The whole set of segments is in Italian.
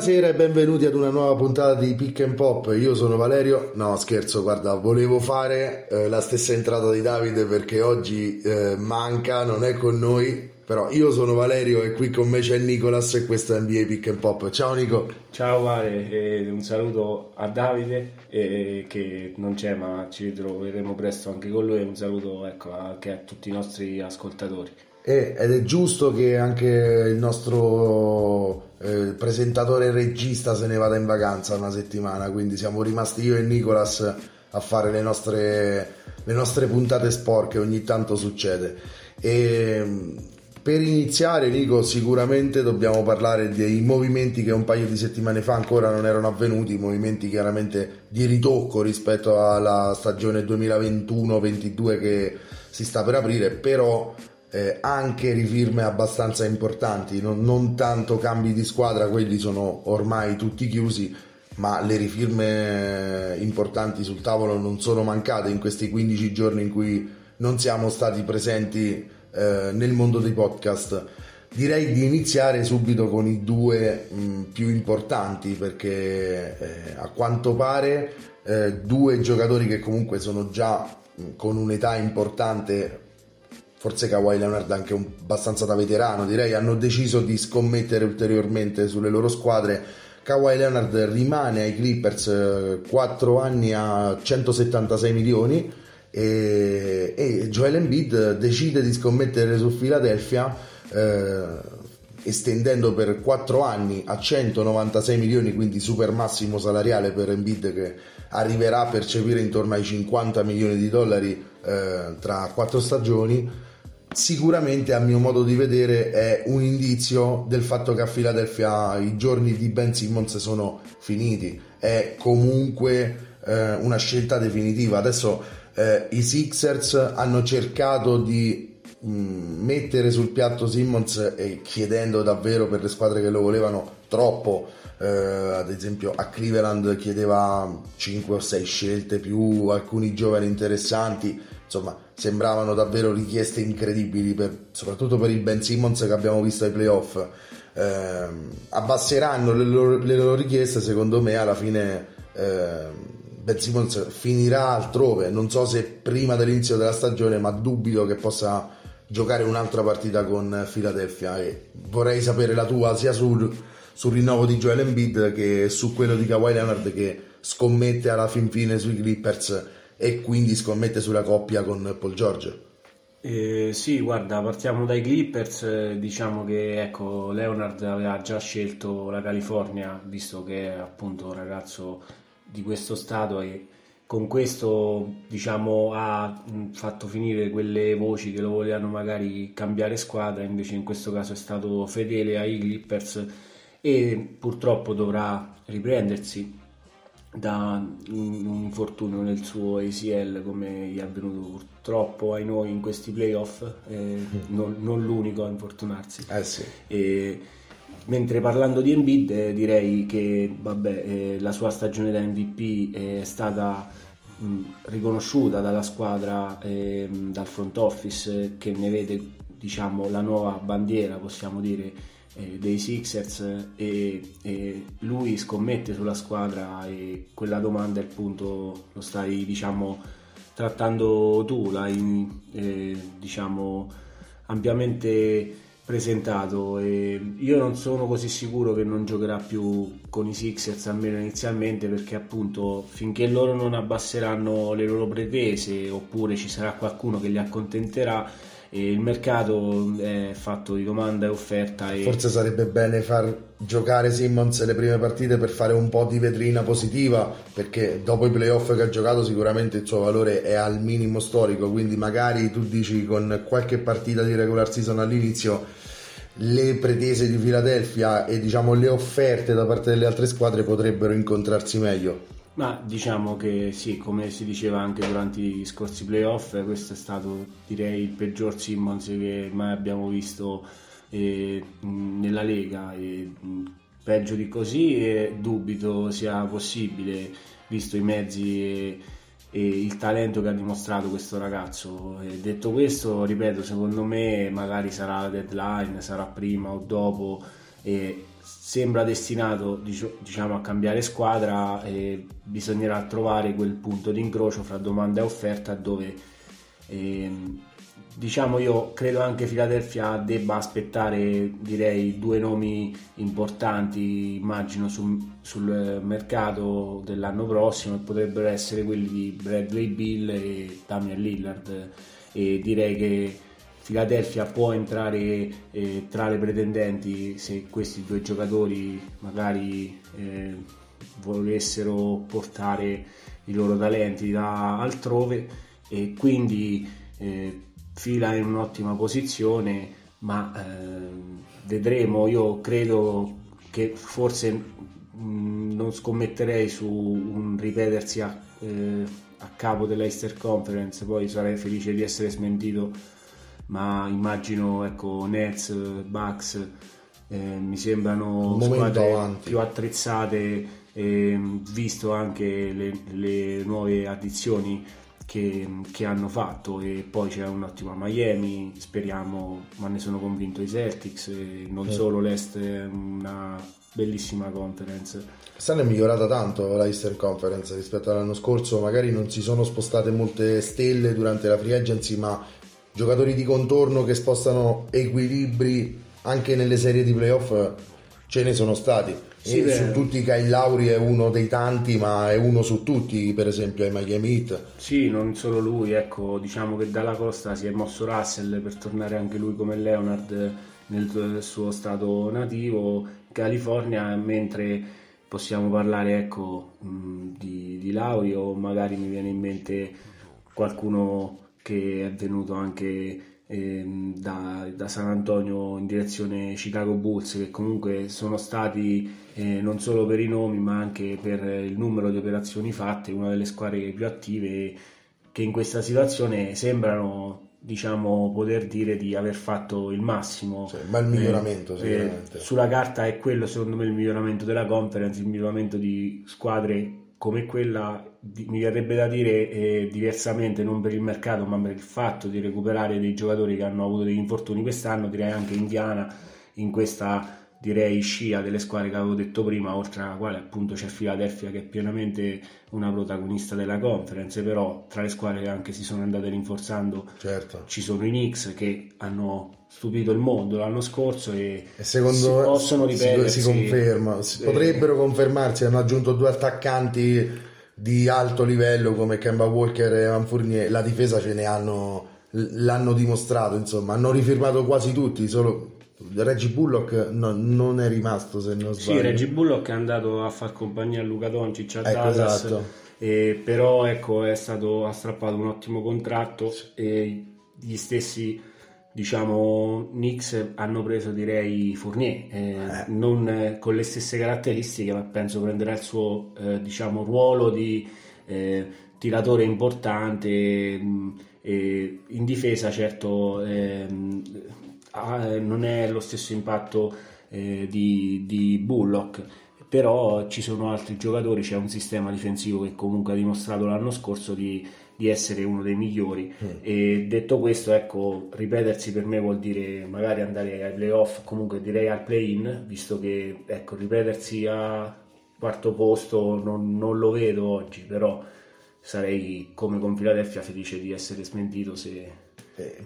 Buonasera e benvenuti ad una nuova puntata di Pick and Pop. Io sono Valerio. No, scherzo, guarda, volevo fare eh, la stessa entrata di Davide perché oggi eh, manca, non è con noi. Però io sono Valerio e qui con me c'è Nicolas e questo è NBA Pick and Pop. Ciao Nico. Ciao Vale, e un saluto a Davide eh, che non c'è ma ci ritroveremo presto anche con lui e un saluto ecco, anche a tutti i nostri ascoltatori. E, ed è giusto che anche il nostro eh, presentatore e regista se ne vada in vacanza una settimana, quindi siamo rimasti io e Nicolas a fare le nostre, le nostre puntate sporche, ogni tanto succede. E, per iniziare, Nico, sicuramente dobbiamo parlare dei movimenti che un paio di settimane fa ancora non erano avvenuti, movimenti chiaramente di ritocco rispetto alla stagione 2021-22 che si sta per aprire, però eh, anche rifirme abbastanza importanti, non, non, tanto cambi di squadra, quelli sono ormai tutti chiusi, ma le rifirme importanti sul tavolo non sono mancate in questi 15 giorni in cui non siamo stati presenti eh, nel mondo dei podcast. Direi di iniziare subito con i due mh, più importanti perché eh, a quanto pare eh, due giocatori che comunque sono già mh, con un'età importante forse Kawhi Leonard anche un, abbastanza da veterano direi, hanno deciso di scommettere ulteriormente sulle loro squadre. Kawhi Leonard rimane ai Clippers 4 eh, anni a 176 milioni e, e Joel Embiid decide di scommettere su Philadelphia eh, estendendo per 4 anni a 196 milioni, quindi super massimo salariale per Embiid che arriverà a percepire intorno ai 50 milioni di dollari eh, tra 4 stagioni sicuramente a mio modo di vedere è un indizio del fatto che a Philadelphia i giorni di Ben Simmons sono finiti. È comunque eh, una scelta definitiva. Adesso eh, i Sixers hanno cercato di mh, mm, mettere sul piatto Simmons e chiedendo davvero per le squadre che lo volevano troppo. Eh, ad esempio a Cleveland chiedeva 5 o 6 scelte più alcuni giovani interessanti insomma sembravano davvero richieste incredibili per, soprattutto per il Ben Simmons che abbiamo visto ai playoff. Eh, abbasseranno le loro, le loro, richieste secondo me alla fine eh, Ben Simmons finirà altrove. Non so se prima dell'inizio della stagione ma dubito che possa giocare un'altra partita con Philadelphia. E vorrei sapere la tua sia sul, sul rinnovo di Joel Embiid che su quello di Kawhi Leonard che scommette alla fin fine sui Clippers e quindi scommette sulla coppia con Paul George. Eh, sì, guarda, partiamo dai Clippers. diciamo che ecco, Leonard aveva già scelto la California, visto che è appunto un ragazzo di questo stato e con questo diciamo, ha fatto finire quelle voci che lo volevano magari cambiare squadra, invece in questo caso è stato fedele ai Clippers e purtroppo dovrà riprendersi da un infortunio nel suo ACL come gli è avvenuto purtroppo ai noi in questi playoff eh, mm. non, non, l'unico a infortunarsi eh sì. e, mentre parlando di Embiid eh, direi che vabbè, eh, la sua stagione da MVP è stata mh, riconosciuta dalla squadra ehm, dal front office che ne vede diciamo la nuova bandiera possiamo dire eh, dei Sixers e, e, lui scommette sulla squadra e quella domanda appunto lo stai diciamo trattando tu, l'hai eh, diciamo ampiamente presentato. E io non sono così sicuro che non giocherà più con i Sixers almeno inizialmente perché appunto finché loro non abbasseranno le loro pretese oppure ci sarà qualcuno che li accontenterà il mercato è fatto di domanda e offerta. E... Forse sarebbe bene far giocare Simmons le prime partite per fare un po' di vetrina positiva, perché dopo i playoff che ha giocato sicuramente il suo valore è al minimo storico, quindi magari tu dici con qualche partita di regular season all'inizio le pretese di Philadelphia e diciamo le offerte da parte delle altre squadre potrebbero incontrarsi meglio. Ma diciamo che sì, come si diceva anche durante i scorsi playoff, questo è stato direi il peggior Simmons che mai abbiamo visto eh, nella Lega. E, peggio di così e dubito sia possibile, visto i mezzi e, e il talento che ha dimostrato questo ragazzo. E detto questo, ripeto, secondo me magari sarà la deadline, sarà prima o dopo e sembra destinato diciamo, a cambiare squadra e bisognerà trovare quel punto di incrocio fra domanda e offerta dove ehm, diciamo io credo anche Philadelphia debba aspettare direi due nomi importanti immagino su, sul mercato dell'anno prossimo e potrebbero essere quelli di Bradley Bill e Damian Lillard. E direi che Philadelphia può entrare eh, tra le pretendenti se questi due giocatori magari eh, volessero portare i loro talenti da altrove e quindi eh, fila in un'ottima posizione ma ehm, vedremo. Io credo che forse mh, mm, non scommetterei su un ripetersi a, eh, a capo dell'Eister Conference poi sarei felice di essere smentito ma immagino ecco, Nets, Bucks eh, mi sembrano squadre avanti. più attrezzate eh, visto anche le, le nuove addizioni che, che, hanno fatto e poi c'è un'ottima Miami speriamo ma ne sono convinto i Celtics e non eh. solo l'Est è una bellissima conference quest'anno è migliorata tanto la Eastern Conference rispetto all'anno scorso magari non si sono spostate molte stelle durante la free agency ma giocatori di contorno che spostano equilibri anche nelle serie di playoff ce ne sono stati. Sì, su tutti Kyle Lauri è uno dei tanti, ma è uno su tutti, per esempio ai Miami Heat. Sì, non solo lui, ecco, diciamo che dalla costa si è mosso Russell per tornare anche lui come Leonard nel suo stato nativo, California, mentre possiamo parlare ecco, di, di Lauri o magari mi viene in mente qualcuno che è venuto anche ehm, da, da, San Antonio in direzione Chicago Bulls, che comunque sono stati eh, non solo per i nomi ma anche per il numero di operazioni fatte, una delle squadre più attive che in questa situazione sembrano diciamo poter dire di aver fatto il massimo. Cioè, ma il miglioramento eh, eh, sulla carta è quello secondo me il miglioramento della conference il miglioramento di squadre come quella, mi verrebbe da dire eh, diversamente, non per il mercato, ma per il fatto di recuperare dei giocatori che hanno avuto degli infortuni quest'anno, direi anche Indiana in questa direi scia delle squadre che avevo detto prima, oltre alla quale appunto c'è Philadelphia che è pienamente una protagonista della conference, però tra le squadre che anche si sono andate rinforzando certo. ci sono i Knicks che hanno stupito il mondo l'anno scorso e, e secondo si possono ripetere si, conferma, si, potrebbero confermarsi, hanno aggiunto due attaccanti di alto livello come Kemba Walker e Evan Fournier, la difesa ce ne hanno l'hanno dimostrato, insomma, hanno rifirmato quasi tutti, solo Reggie Bullock no, non è rimasto se non sbaglio. Sì, Reggie Bullock è andato a far compagnia a Luca Doncic a ecco, Dallas, esatto. e, però ecco, è stato, ha strappato un ottimo contratto e gli stessi diciamo Knicks hanno preso direi Fournier eh, eh. non eh, con le stesse caratteristiche ma penso prenderà il suo eh, diciamo ruolo di eh, tiratore importante mh, mm, in difesa certo ehm, ha, non è lo stesso impatto eh, di, di Bullock però ci sono altri giocatori c'è un sistema difensivo che comunque ha dimostrato l'anno scorso di di essere uno dei migliori. Mm. E detto questo, ecco, ripetersi per me vuol dire magari andare ai playoff, comunque direi al play-in, visto che ecco, ripetersi a quarto posto non, non lo vedo oggi, però sarei come con Philadelphia felice di essere smentito se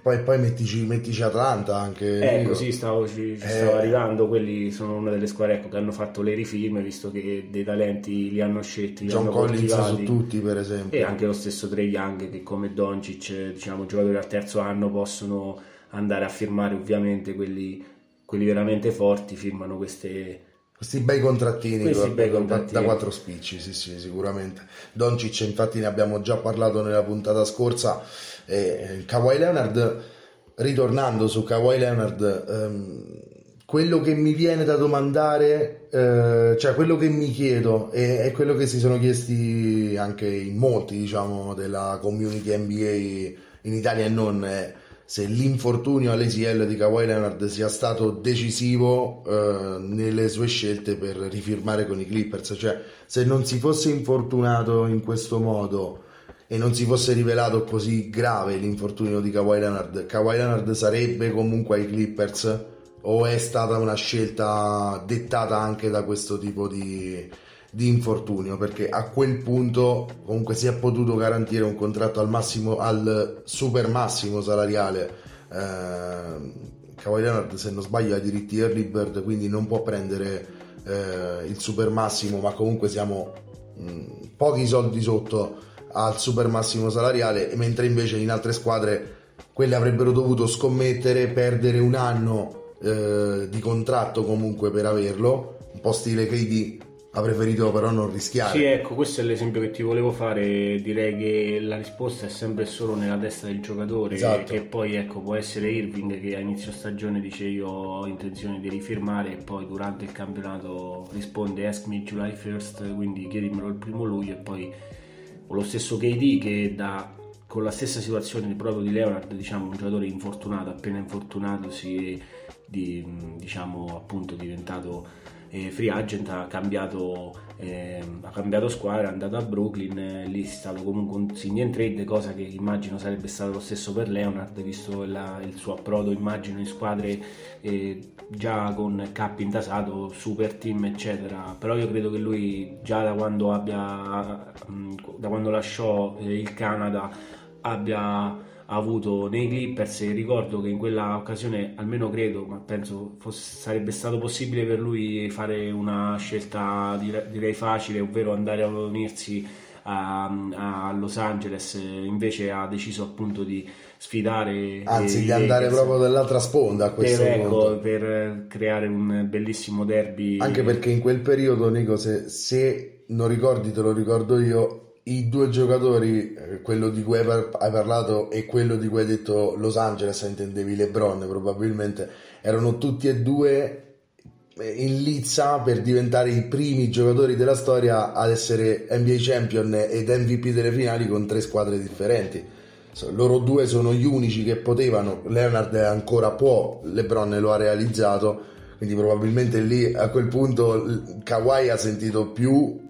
poi, poi mettici, mettici, Atlanta anche. Eh, così stavo, ci, ci eh. stavo arrivando. Quelli sono una delle squadre ecco, che hanno fatto le rifirme, visto che dei talenti li hanno scelti. John hanno Collins coltivati. su tutti, per esempio. E anche lo stesso Trey Young, che come Doncic, diciamo, giocatori al terzo anno possono andare a firmare, ovviamente, quelli, quelli veramente forti firmano queste. Questi bei contrattini, Questi bei contrattini. da quattro spicci, sì, sì, sicuramente. Doncic, infatti, ne abbiamo già parlato nella puntata scorsa eh, Kawhi Leonard, ritornando su Kawhi Leonard, ehm, quello che mi viene da domandare, eh, cioè quello che mi chiedo, è, è, quello che si sono chiesti anche in molti, diciamo, della community NBA in Italia e non, è se l'infortunio all'ACL di Kawhi Leonard sia stato decisivo eh, nelle sue scelte per rifirmare con i Clippers, cioè se non si fosse infortunato in questo modo e non si fosse rivelato così grave l'infortunio di Kawhi Leonard, Kawhi Leonard sarebbe comunque ai Clippers o è stata una scelta dettata anche da questo tipo di, di infortunio? Perché a quel punto comunque si è potuto garantire un contratto al massimo al super massimo salariale. Eh, Kawhi Leonard se non sbaglio ha diritti early bird quindi non può prendere eh, il super massimo ma comunque siamo mh, pochi soldi sotto al super massimo salariale mentre invece in altre squadre quelle avrebbero dovuto scommettere perdere un anno eh, di contratto comunque per averlo un po' stile KD ha preferito però non rischiare. Sì, ecco, questo è l'esempio che ti volevo fare. Direi che la risposta è sempre solo nella testa del giocatore. Esatto. Che poi ecco, può essere Irving che a inizio stagione dice io ho intenzione di rifirmare e poi durante il campionato risponde ask me July 1st, quindi chiedimelo il primo luglio e poi o lo stesso KD che da, con la stessa situazione proprio di Leonard, diciamo un giocatore infortunato, appena infortunato si di, diciamo appunto diventato eh, free agent ha cambiato, eh, ha cambiato squadra, è andato a Brooklyn, eh, lì è stato comunque un sign trade, cosa che immagino sarebbe stato lo stesso per Leonard, visto la, il suo approdo immagino in squadre eh, già con cap intasato, super team eccetera, però io credo che lui già da quando, abbia, da quando lasciò eh, il Canada abbia ha avuto nei Clippers e ricordo che in quella occasione almeno credo ma penso fosse, sarebbe stato possibile per lui fare una scelta direi facile ovvero andare a unirsi a, a Los Angeles invece ha deciso appunto di sfidare anzi di andare Lakers. proprio dall'altra sponda a questo per, ecco, per creare un bellissimo derby. Anche perché in quel periodo Nico se, se non ricordi te lo ricordo io i due giocatori, eh, quello di cui hai parlato e quello di cui hai detto Los Angeles, intendevi LeBron probabilmente, erano tutti e due eh, in lizza per diventare i primi giocatori della storia ad essere NBA champion ed MVP delle finali con tre squadre differenti. Loro due sono gli unici che potevano, Leonard ancora può, LeBron lo ha realizzato, quindi probabilmente lì a quel punto Kawhi ha sentito più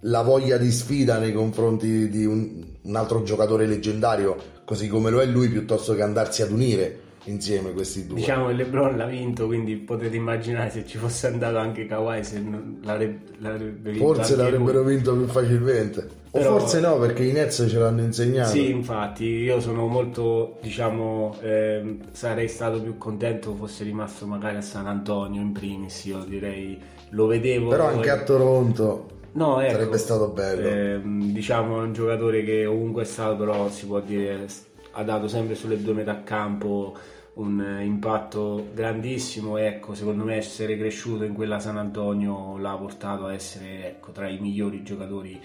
la voglia di sfida nei confronti di un, un, altro giocatore leggendario, così come lo è lui, piuttosto che andarsi ad unire insieme questi due. Diciamo che LeBron l'ha vinto, quindi potete immaginare se ci fosse andato anche Kawhi se l'avrebbe, l'avrebbe vinto. Forse l'avrebbero lui. vinto più facilmente. O Però, forse no, perché i Nets ce l'hanno insegnato. Sì, infatti, io sono molto, diciamo, eh, sarei stato più contento fosse rimasto magari a San Antonio in primis, io direi, lo vedevo. Però anche a Toronto No, ecco, sarebbe stato bello. Eh, diciamo è un giocatore che ovunque è stato, però si può dire ha dato sempre sulle due metà campo un impatto grandissimo. Ecco, secondo me essere cresciuto in quella San Antonio l'ha portato a essere ecco, tra i migliori giocatori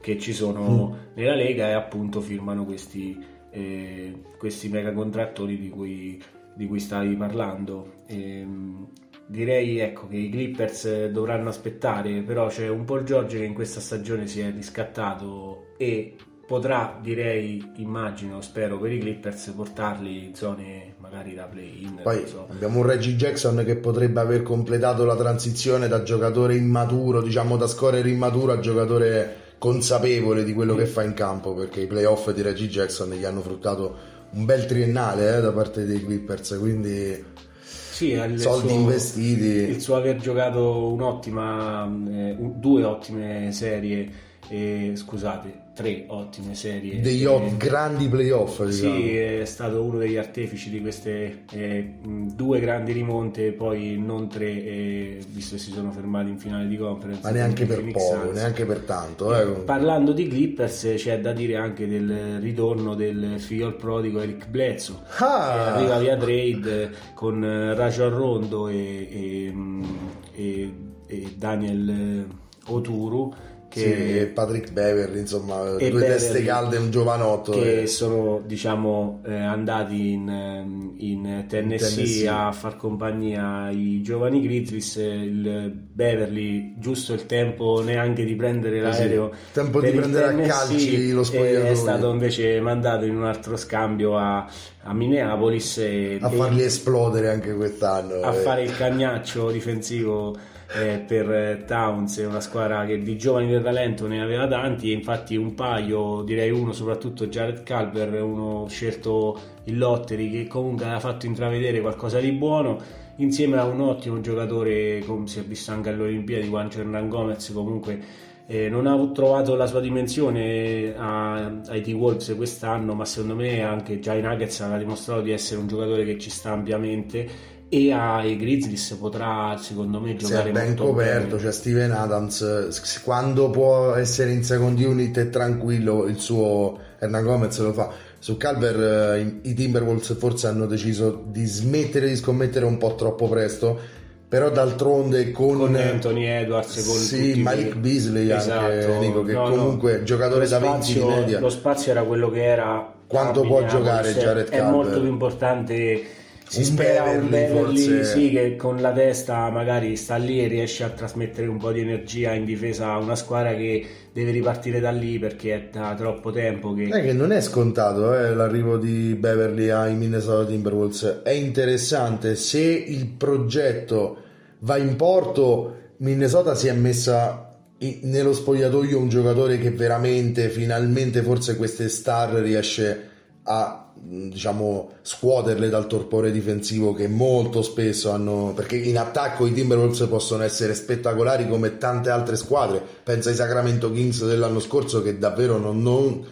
che ci sono mm. nella Lega e appunto firmano questi, eh, questi mega contrattori di cui, di cui stavi parlando. Ehm, direi ecco, che i Clippers dovranno aspettare, però c'è un Paul George che in questa stagione si è riscattato e potrà, direi, immagino, spero per i Clippers portarli in zone magari da play-in. Poi so. abbiamo un Reggie Jackson che potrebbe aver completato la transizione da giocatore immaturo, diciamo da scorer immaturo a giocatore consapevole di quello che fa in campo, perché i playoff di Reggie Jackson gli hanno fruttato un bel triennale eh, da parte dei Clippers, quindi sì, soldi suo, investiti. Il suo aver giocato un'ottima, eh, due ottime serie, eh, scusate, tre ottime serie. Degli eh, grandi playoff. Diciamo. Sì, è stato uno degli artefici di queste eh, due grandi rimonte, poi non tre, eh, visto che si sono fermati in finale di conference. Ma neanche per Phoenix poco, Suns. neanche per tanto. Eh. Parlando di Clippers, c'è da dire anche del ritorno del figlio prodigo Eric Bledsoe, ah. che arriva via trade con eh, Rajon Rondo e, e, e, e Daniel Oturu che sì, Patrick Beverly, insomma, due Beverly, teste calde, un giovanotto. Che e... sono, diciamo, eh, andati in, ehm, in, Tennessee Tennessee a far compagnia ai giovani Grizzlies. Il Beverly, giusto il tempo neanche di prendere l'aereo. Sì, tempo di prendere a calci lo spogliatoio. È stato invece mandato in un altro scambio a, a Minneapolis. E, a farli esplodere anche quest'anno. A eh. fare il cagnaccio difensivo eh, per Towns, una squadra che di giovani di talento ne aveva tanti e infatti un paio, direi uno soprattutto Jared Calver, uno scelto in lottery che comunque ha fatto intravedere qualcosa di buono. Insieme a un ottimo giocatore come si è visto anche alle Olimpiadi, Juan Hernan Gomez comunque eh, non ha trovato la sua dimensione a, ai T-Wolves quest'anno ma secondo me anche già i Nuggets ha dimostrato di essere un giocatore che ci sta ampiamente e ai Grizzlies potrà secondo me giocare Se ben coperto c'è cioè Steven Adams quando può essere in second unit e tranquillo il suo Hernan Gomez lo fa. Su Calver eh, i Timberwolves forse hanno deciso di smettere di scommettere un po' troppo presto però d'altronde con, con Anthony Edwards con sì, Mike Beasley esatto. anche Nico, che no, comunque no. giocatore da 20 di media. lo spazio era quello che era quanto può giocare Jared Calver è molto più importante si spera un Beverly forse... sì, che con la testa magari sta lì e riesce a trasmettere un po' di energia in difesa a una squadra che deve ripartire da lì perché è da troppo tempo che... È che non è scontato eh, l'arrivo di Beverly ai Minnesota Timberwolves. È interessante se il progetto va in porto Minnesota si è messa nello spogliatoio un giocatore che veramente finalmente forse queste star riesce a diciamo scuoterle dal torpore difensivo che molto spesso hanno perché in attacco i Timberwolves possono essere spettacolari come tante altre squadre. Pensa ai Sacramento Kings dell'anno scorso che davvero non, non,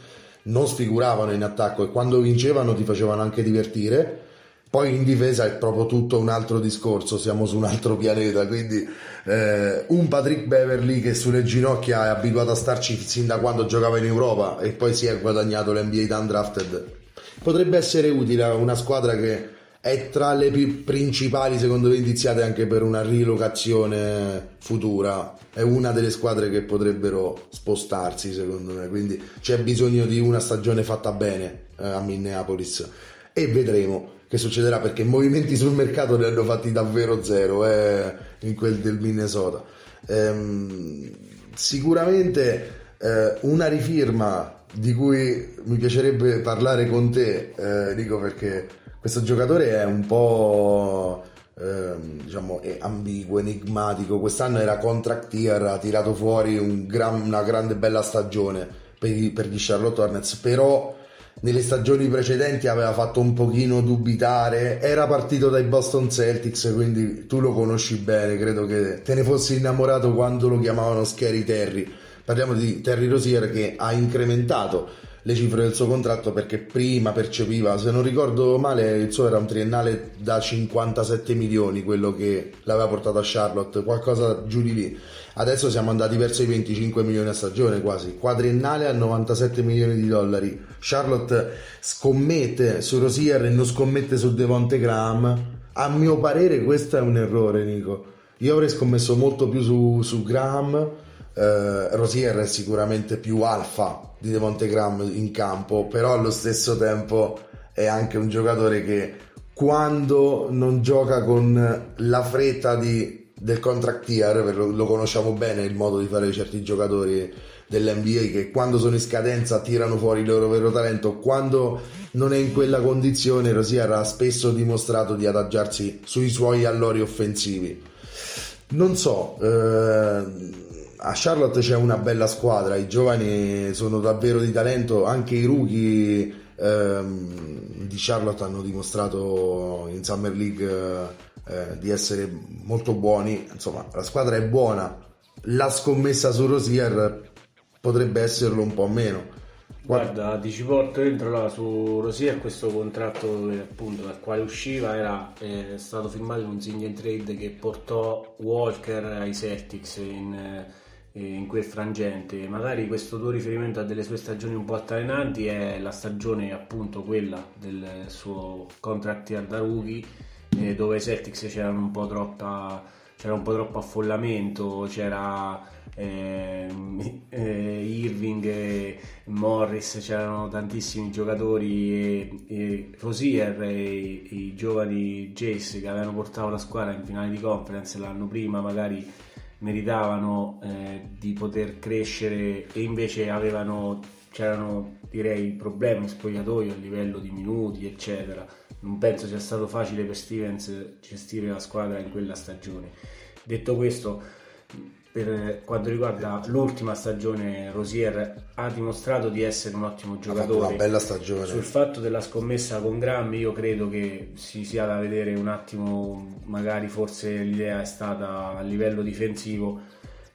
non sfiguravano in attacco e quando vincevano ti facevano anche divertire. Poi in difesa è proprio tutto un altro discorso siamo su un altro pianeta quindi eh, un Patrick Beverly che sulle ginocchia è abituato a starci sin da quando giocava in Europa e poi si è guadagnato l'NBA Undrafted potrebbe essere utile a una squadra che è tra le più principali secondo me indiziate anche per una rilocazione futura. È una delle squadre che potrebbero spostarsi secondo me. Quindi c'è bisogno di una stagione fatta bene eh, a Minneapolis. E vedremo che succederà perché movimenti sul mercato ne hanno fatti davvero zero eh, in quel del Minnesota. Ehm, sicuramente eh, una rifirma di cui mi piacerebbe parlare con te, eh, dico perché questo giocatore è un po' eh, diciamo ambiguo, enigmatico. Quest'anno era contract year, ha tirato fuori un gran, una grande bella stagione per, per gli Charlotte Hornets, però nelle stagioni precedenti aveva fatto un pochino dubitare, era partito dai Boston Celtics, quindi tu lo conosci bene, credo che te ne fossi innamorato quando lo chiamavano Scary Terry Parliamo di Terry Rosier che ha incrementato le cifre del suo contratto perché prima percepiva, se non ricordo male, il suo era un triennale da 57 milioni, quello che l'aveva portato a Charlotte, qualcosa giù di lì. Adesso siamo andati verso i 25 milioni a stagione quasi, quadriennale a 97 milioni di dollari. Charlotte scommette su Rosier e non scommette su Devonte Graham. A mio parere questo è un errore, Nico. Io avrei scommesso molto più su, su Graham eh, Rosier è sicuramente più alfa di Devonte Graham in campo, però allo stesso tempo è anche un giocatore che quando non gioca con la fretta di, del contract year, lo, lo conosciamo bene il modo di fare certi giocatori dell'NBA che quando sono in scadenza tirano fuori il loro vero talento, quando non è in quella condizione Rosier ha spesso dimostrato di adagiarsi sui suoi allori offensivi. Non so, eh, a Charlotte c'è una bella squadra, i giovani sono davvero di talento, anche i rookie ehm, di Charlotte hanno dimostrato in Summer League eh, di essere molto buoni, insomma la squadra è buona, la scommessa su Rosier potrebbe esserlo un po' meno. Guarda, ti ci porto dentro là su Rosier questo contratto appunto dal quale usciva era eh, stato firmato in un single trade che portò Walker ai Celtics in, eh, in quel frangente. Magari questo tuo riferimento a delle sue stagioni un po' altalenanti è la stagione appunto quella del suo contract year da eh, dove ai Celtics c'era un po' troppa c'era un po' troppo affollamento, c'era eh, eh, Irving e Morris, c'erano tantissimi giocatori e, e Rosier e i giovani Jace che avevano portato la squadra in finale di conference l'anno prima magari meritavano eh, di poter crescere e invece avevano, c'erano direi problemi spogliatoio a livello di minuti eccetera. Non penso sia stato facile per Stevens gestire la squadra in quella stagione. Detto questo, per quanto riguarda l'ultima stagione, Rosier ha dimostrato di essere un ottimo giocatore. una bella stagione. Sul fatto della scommessa con Grammi, io credo che si sia da vedere un attimo, magari forse l'idea è stata a livello difensivo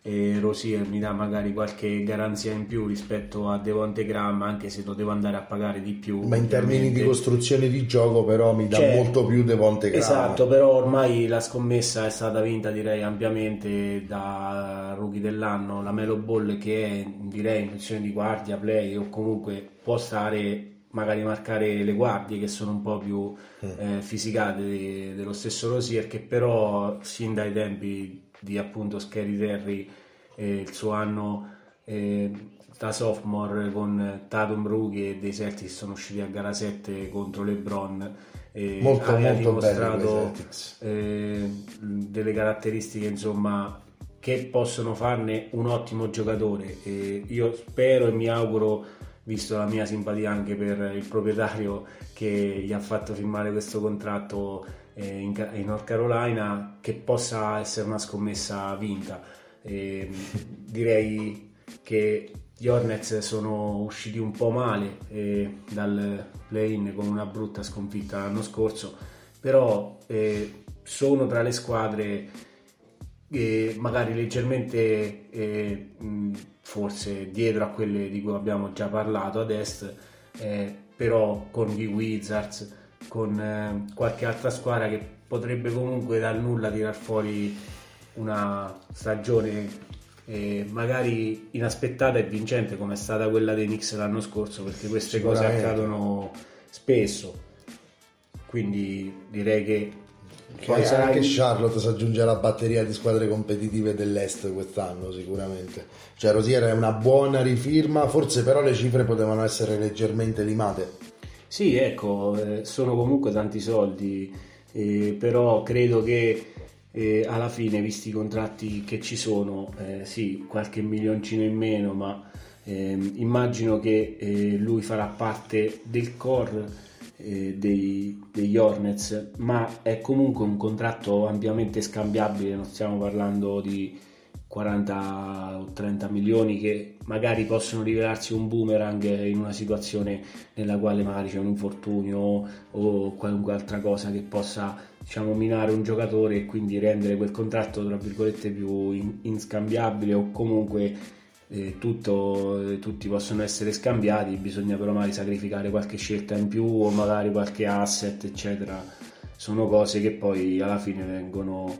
e Rosier mi dà magari qualche garanzia in più rispetto a Devonte Graham anche se lo devo andare a pagare di più ma in termini di costruzione di gioco però mi dà cioè, molto più Devonte Graham esatto però ormai la scommessa è stata vinta direi ampiamente da rookie dell'anno. La Melo Ball che è direi in posizione di guardia play o comunque può stare magari marcare le guardie che sono un po' più mm. eh, fisicate de- dello stesso Rosier che però sin dai tempi di appunto Scary Terry eh, il suo anno eh, da sophomore con Tatum Rookie e dei Celtics sono usciti a gara 7 contro LeBron e molto, ha molto dimostrato eh, delle caratteristiche insomma che possono farne un ottimo giocatore. E io spero e mi auguro visto la mia simpatia anche per il proprietario che gli ha fatto firmare questo contratto eh, in, in, North Carolina che possa essere una scommessa vinta. E, direi che gli Hornets sono usciti un po' male eh, dal play-in con una brutta sconfitta l'anno scorso, però eh, sono tra le squadre eh, magari leggermente eh, forse dietro a quelle di cui abbiamo già parlato ad est, eh, però con i Wizards con eh, qualche altra squadra che potrebbe comunque dal nulla tirar fuori una stagione eh, magari inaspettata e vincente come è stata quella dei Knicks l'anno scorso perché queste cose accadono spesso quindi direi che poi sarà anche Charlotte si aggiunge alla batteria di squadre competitive dell'Est quest'anno sicuramente. Cioè Rosier è una buona rifirma, forse però le cifre potevano essere leggermente limate. Sì, ecco, eh, sono comunque tanti soldi, eh, però credo che eh, alla fine, visti i contratti che ci sono, eh, sì, qualche milioncino in meno, ma ehm, immagino che eh, lui farà parte del core eh, dei, degli Hornets, ma è comunque un contratto ampiamente scambiabile, non stiamo parlando di 40 o 30 milioni che magari possono rivelarsi un boomerang in una situazione nella quale magari c'è un infortunio o qualunque altra cosa che possa diciamo minare un giocatore e quindi rendere quel contratto tra virgolette più in, inscambiabile o comunque eh, tutto, eh, tutti possono essere scambiati bisogna però magari sacrificare qualche scelta in più o magari qualche asset eccetera. Sono cose che poi alla fine vengono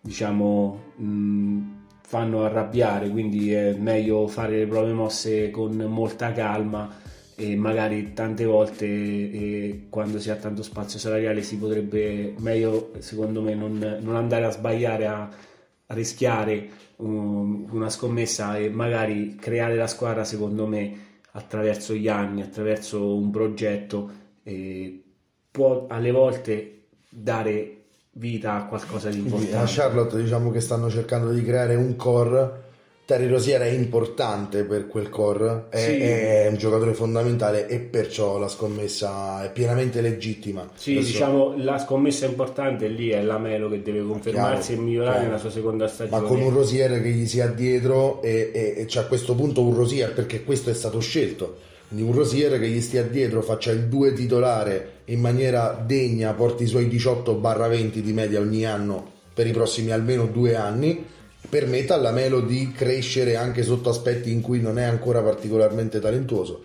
diciamo mh, fanno arrabbiare, quindi è meglio fare le proprie mosse con molta calma e magari tante volte eh, quando si ha tanto spazio salariale si potrebbe meglio secondo me non, non andare a sbagliare a, a rischiare um, una scommessa e magari creare la squadra secondo me attraverso gli anni attraverso un progetto eh, può alle volte dare vita a qualcosa di importante. A Charlotte diciamo che stanno cercando di creare un core. Terry Rosier è importante per quel core, è, sì. è, un giocatore fondamentale e perciò la scommessa è pienamente legittima. Sì, Adesso... diciamo la scommessa importante lì è la Melo che deve confermarsi chiaro, e migliorare chiaro. nella sua seconda stagione. Ma con un Rosier che gli sia dietro e, e, e c'è a questo punto un Rosier perché questo è stato scelto quindi un Rosier che gli stia dietro, faccia il 2 titolare in maniera degna, porti i suoi 18-20 di media ogni anno per i prossimi almeno due anni, permetta alla Melo di crescere anche sotto aspetti in cui non è ancora particolarmente talentuoso.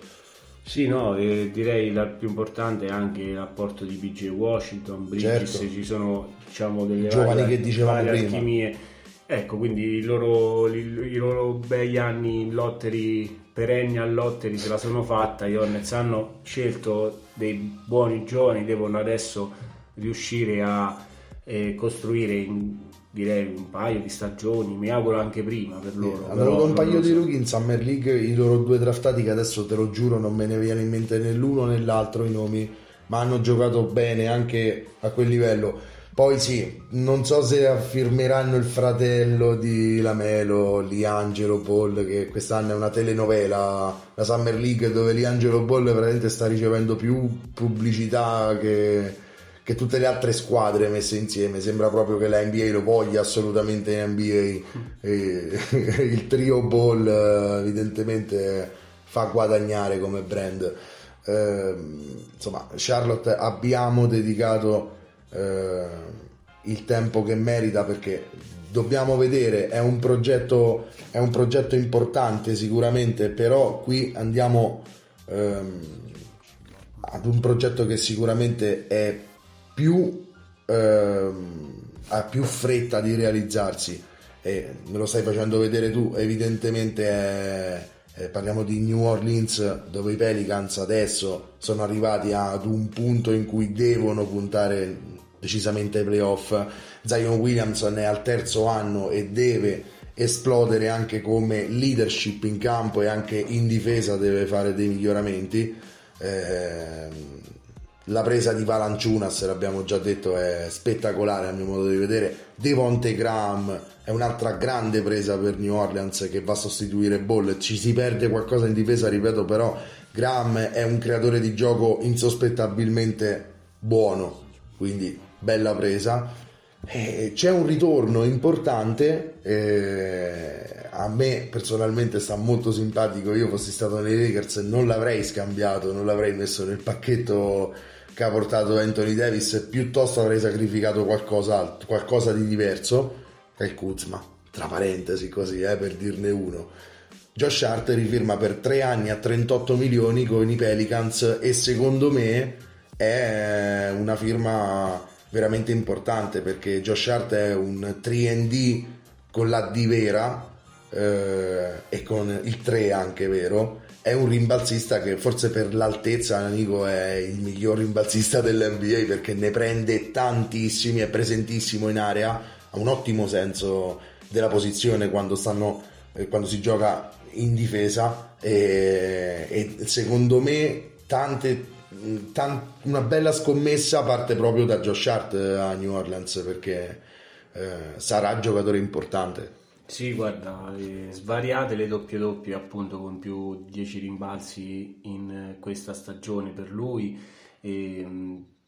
Sì, no, eh, direi la più importante è anche l'apporto di PJ Washington, Bridges, certo. ci sono diciamo delle giovani varie, che dicevamo prima. Alchimie. Ecco, quindi i loro, i, i loro bei anni in lottery perenni all'Otteri se la sono fatta, gli Hornets hanno scelto dei buoni giovani, devono adesso riuscire a eh, costruire in, direi un paio di stagioni, mi auguro anche prima per loro. Hanno avuto un paio di rookie in Summer League, i loro due draftati che adesso te lo giuro non me ne viene in mente né l'uno né l'altro i nomi, ma hanno giocato bene anche a quel livello poi sì, non so se affirmeranno il fratello di Lamelo, Liangelo Ball, che quest'anno è una telenovela, la Summer League, dove Liangelo Ball veramente sta ricevendo più pubblicità che, che tutte le altre squadre messe insieme. Sembra proprio che la NBA lo voglia assolutamente in NBA. E, il trio ball evidentemente fa guadagnare come brand. Eh, insomma, Charlotte abbiamo dedicato eh, il tempo che merita perché dobbiamo vedere, è un progetto, è un progetto importante sicuramente, però qui andiamo ehm, ad un progetto che sicuramente è più, ehm, ha più fretta di realizzarsi. E me lo stai facendo vedere tu, evidentemente è, eh, parliamo di New Orleans dove i Pelicans adesso sono arrivati ad un punto in cui devono puntare decisamente ai playoff. Zion Williamson è al terzo anno e deve esplodere anche come leadership in campo e anche in difesa deve fare dei miglioramenti. Eh, la presa di Valanciunas, l'abbiamo già detto, è spettacolare a mio modo di vedere. Devonte Graham è un'altra grande presa per New Orleans che va a sostituire Ball. Ci si perde qualcosa in difesa, ripeto, però Graham è un creatore di gioco insospettabilmente buono. Quindi bella presa. Eh, c'è un ritorno importante, eh, a me personalmente sta molto simpatico, io fossi stato nei Lakers non l'avrei scambiato, non l'avrei messo nel pacchetto che ha portato Anthony Davis, piuttosto avrei sacrificato qualcosa, qualcosa di diverso, è il Kuzma, tra parentesi così, eh, per dirne uno. Josh Hart rifirma per tre anni a 38 milioni con i Pelicans e secondo me è una firma veramente importante perché Josh Hart è un 3D con la D vera eh, e con il 3 anche vero? È un rimbalzista che forse per l'altezza Nico è il miglior rimbalzista dell'NBA perché ne prende tantissimi è presentissimo in area ha un ottimo senso della posizione quando, stanno, eh, quando si gioca in difesa e, e secondo me tante una bella scommessa parte proprio da Josh Hart eh, a New Orleans perché eh, sarà giocatore importante. Sì, guarda, eh, svariate le doppie doppie appunto con più 10 rimbalzi in questa stagione per lui e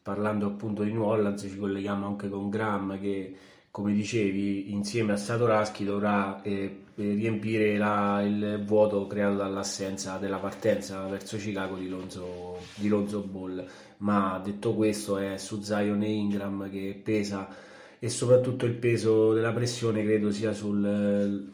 parlando appunto di New Orleans ci colleghiamo anche con Graham che come dicevi, insieme a Satoraschi dovrà eh, riempire la, il vuoto creato dall'assenza della partenza verso Chicago di Lonzo, di Lonzo Ball. Ma detto questo, è su Zion e Ingram che pesa e soprattutto il peso della pressione credo sia sul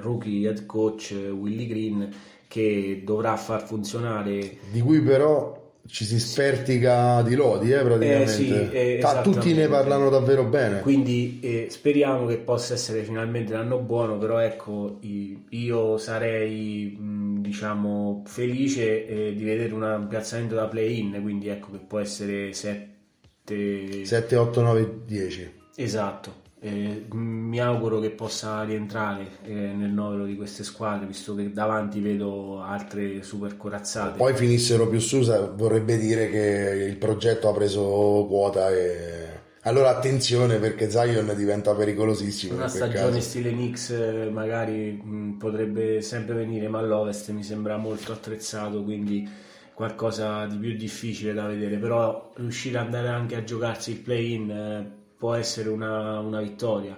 rookie head coach Willy Green che dovrà far funzionare di cui però ci si spertica di lodi eh, praticamente. Eh, sì, eh, tutti ne parlano davvero bene. Quindi eh, speriamo che possa essere finalmente l'anno buono, però ecco, io sarei diciamo felice eh, di vedere un piazzamento da play-in, quindi ecco che può essere 7 7 8 9 10. Esatto. Eh, mi auguro che possa rientrare eh, nel novero di queste squadre, visto che davanti vedo altre super corazzate. Poi finissero più su, vorrebbe dire che il progetto ha preso quota e allora attenzione perché Zion diventa pericolosissimo. Una stagione stile Knicks eh, magari mh, potrebbe sempre venire, ma l'Ovest mi sembra molto attrezzato, quindi qualcosa di più difficile da vedere, però riuscire ad andare anche a giocarsi il play-in eh, può essere una, una vittoria.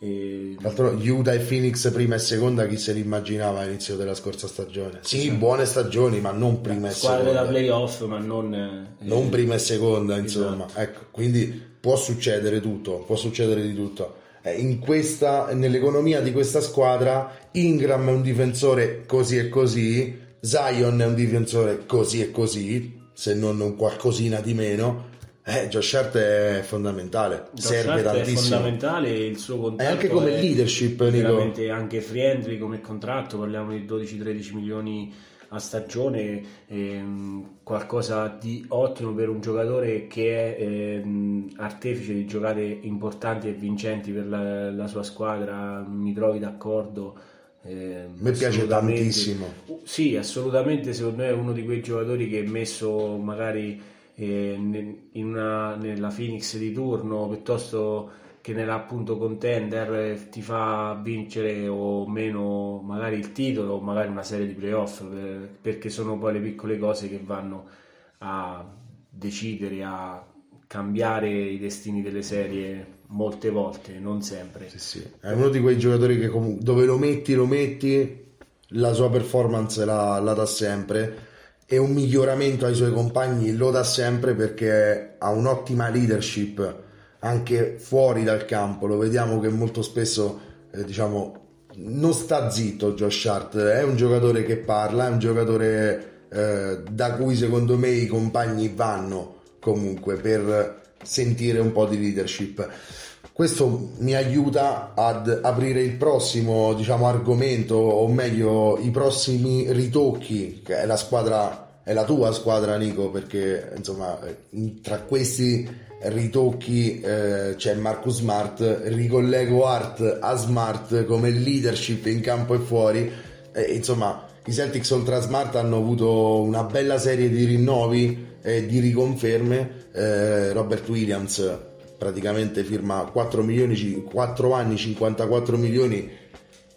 E... Tra l'altro Utah e Phoenix prima e seconda chi se l'immaginava all'inizio della scorsa stagione? Sì, sì. buone stagioni ma non prima e seconda. Squadre da playoff ma non... Eh, non prima e seconda insomma. Esatto. Ecco, quindi può succedere tutto, può succedere di tutto. Eh, in questa, nell'economia di questa squadra Ingram è un difensore così e così, Zion è un difensore così e così, se non un qualcosina di meno eh, Josh Hart è fondamentale, Josh serve Hart tantissimo. È fondamentale il suo contratto. E anche come leadership, Nico. Veramente anche friendly come contratto, parliamo di 12-13 milioni a stagione, ehm, qualcosa di ottimo per un giocatore che è ehm, artefice di giocate importanti e vincenti per la, la sua squadra, mi trovi d'accordo. Eh, mi piace tantissimo. Sì, assolutamente, secondo me è uno di quei giocatori che messo magari una, nella Phoenix di turno piuttosto che nella appunto contender ti fa vincere o meno magari il titolo o magari una serie di playoff per, perché sono poi le piccole cose che vanno a decidere a cambiare i destini delle serie molte volte, non sempre. Sì, sì. È uno di quei giocatori che comunque, dove lo metti, lo metti, la sua performance la, la dà sempre e un miglioramento ai suoi compagni lo dà sempre perché ha un'ottima leadership anche fuori dal campo. Lo vediamo che molto spesso, eh, diciamo, non sta zitto Josh Hart, è un giocatore che parla, è un giocatore eh, da cui secondo me i compagni vanno comunque per sentire un po' di leadership. Questo mi aiuta ad aprire il prossimo diciamo, argomento, o meglio, i prossimi ritocchi, che è la squadra, è la tua squadra, Nico, perché insomma, tra questi ritocchi eh, c'è Marcus Smart, ricollego Art a Smart come leadership in campo e fuori. E, insomma, i Celtics oltre a Smart hanno avuto una bella serie di rinnovi e di riconferme. Eh, Robert Williams praticamente firma 4, milioni, 4 anni, 54 milioni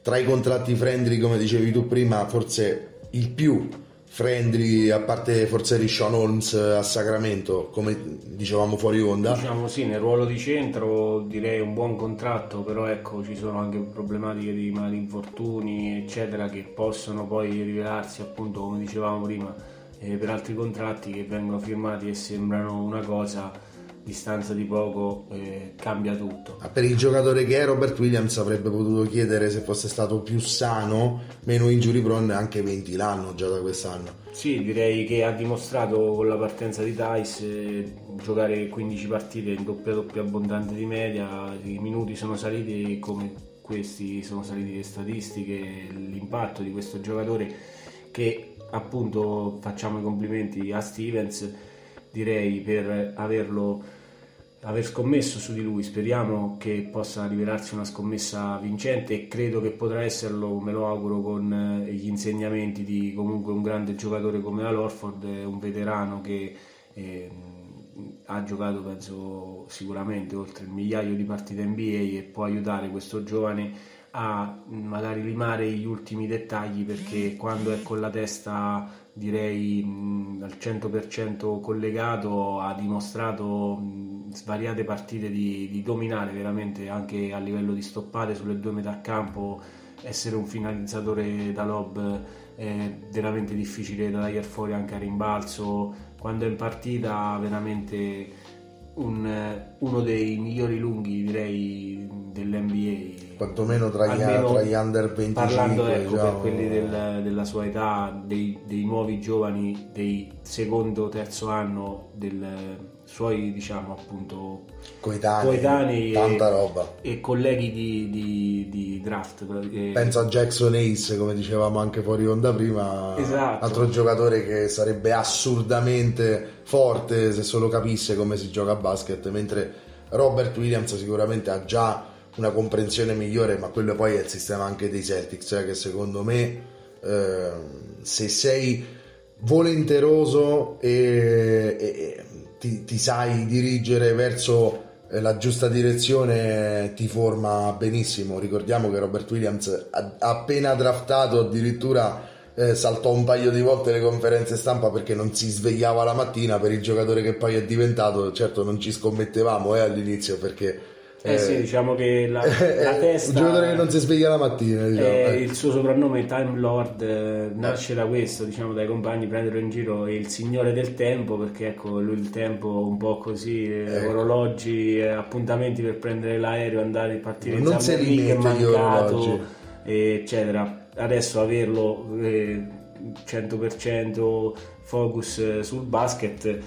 tra i contratti friendly, come dicevi tu prima, forse il più friendly, a parte forse Rishon Holmes a Sacramento, come dicevamo fuori onda. Diciamo sì, nel ruolo di centro direi un buon contratto, però ecco ci sono anche problematiche di mali infortuni, eccetera, che possono poi rivelarsi appunto, come dicevamo prima, eh, per altri contratti che vengono firmati e sembrano una cosa distanza di poco eh, cambia tutto. Ma per il giocatore che è Robert Williams avrebbe potuto chiedere se fosse stato più sano, meno injury prone anche 20 l'anno già da quest'anno. Sì, direi che ha dimostrato con la partenza di Dice eh, giocare 15 partite in doppia doppia abbondante di media, i minuti sono saliti come questi sono saliti le statistiche, l'impatto di questo giocatore che appunto facciamo i complimenti a Stevens direi per averlo aver scommesso su di lui. Speriamo che possa rivelarsi una scommessa vincente e credo che potrà esserlo me lo auguro con eh, gli insegnamenti di comunque un grande giocatore come Alorford un veterano che eh, ha giocato penso sicuramente oltre il migliaio di partite NBA e può aiutare questo giovane a magari limare gli ultimi dettagli perché quando è con la testa direi mh, al 100% collegato, ha dimostrato mh, svariate partite di, di, dominare veramente anche a livello di stoppate sulle due metà campo, essere un finalizzatore da lob è veramente difficile da tagliare fuori anche a rimbalzo, quando è in partita veramente un, uno dei migliori lunghi direi dell'NBA quantomeno tra, gli, tra gli, under 25 parlando ecco, diciamo... per quelli del, della sua età dei, dei, nuovi giovani dei secondo terzo anno del suoi diciamo appunto coetanei, coetanei tanta e, roba e colleghi di, di, di draft penso a Jackson Ace come dicevamo anche fuori onda prima esatto. altro giocatore che sarebbe assurdamente forte se solo capisse come si gioca a basket mentre Robert Williams sicuramente ha già una comprensione migliore, ma quello poi è il sistema anche dei Celtics, cioè che secondo me eh, se sei volenteroso e, e ti, ti, sai dirigere verso eh, la giusta direzione ti forma benissimo. Ricordiamo che Robert Williams appena draftato addirittura eh, saltò un paio di volte le conferenze stampa perché non si svegliava la mattina per il giocatore che poi è diventato. Certo, non ci scommettevamo eh, all'inizio perché eh, eh, sì, diciamo che la, la testa. Un giocatore che non si sveglia la mattina. Diciamo. Eh, il suo soprannome Time Lord eh, nasce da questo, diciamo, dai compagni prenderlo in giro il signore del tempo, perché ecco lui il tempo un po' così, eh, ecco. orologi, eh, appuntamenti per prendere l'aereo, andare a partire in Zamorri che è mancato, eccetera. Adesso averlo 100% focus sul basket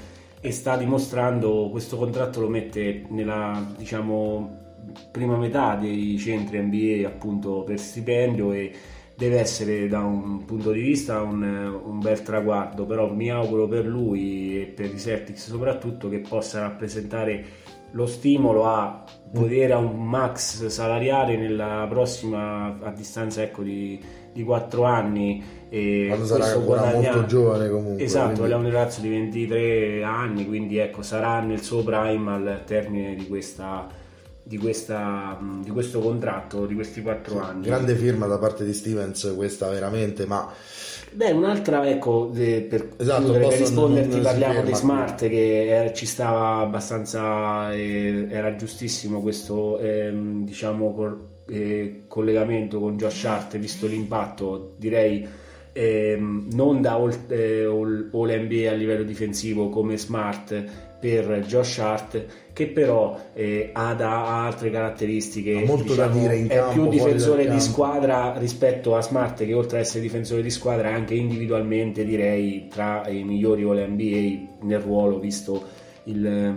e sta dimostrando questo contratto lo mette nella diciamo prima metà dei centri NBA appunto per stipendio e deve essere da un punto di vista un, un, bel traguardo. Però mi auguro per lui e per i Celtics soprattutto che possa rappresentare lo stimolo a poter a un max salariale nella prossima a distanza ecco di, di 4 anni e Quando sarà ancora guadagna... molto giovane comunque. Esatto, quindi... è un ragazzo di 23 anni, quindi ecco, sarà nel suo prime al termine di, questa, di, questa, di questo contratto, di questi 4 sì, anni. Grande firma da parte di Stevens questa veramente, ma Beh, un'altra, ecco, de, per, Esatto, chiudere, per risponderti parliamo ferma di. Smart che eh, ci stava abbastanza, eh, era giustissimo questo, ehm, diciamo, col- eh, collegamento con Josh Hart, visto l'impatto, direi ehm, non da all, eh, all- all NBA a livello difensivo come Smart per Josh Hart che però eh, ha, da- ha altre caratteristiche Ha molto da diciamo, dire in è campo, più difensore di squadra rispetto a Smart che oltre ad essere difensore di squadra è anche individualmente direi tra i migliori all NBA nel ruolo visto il,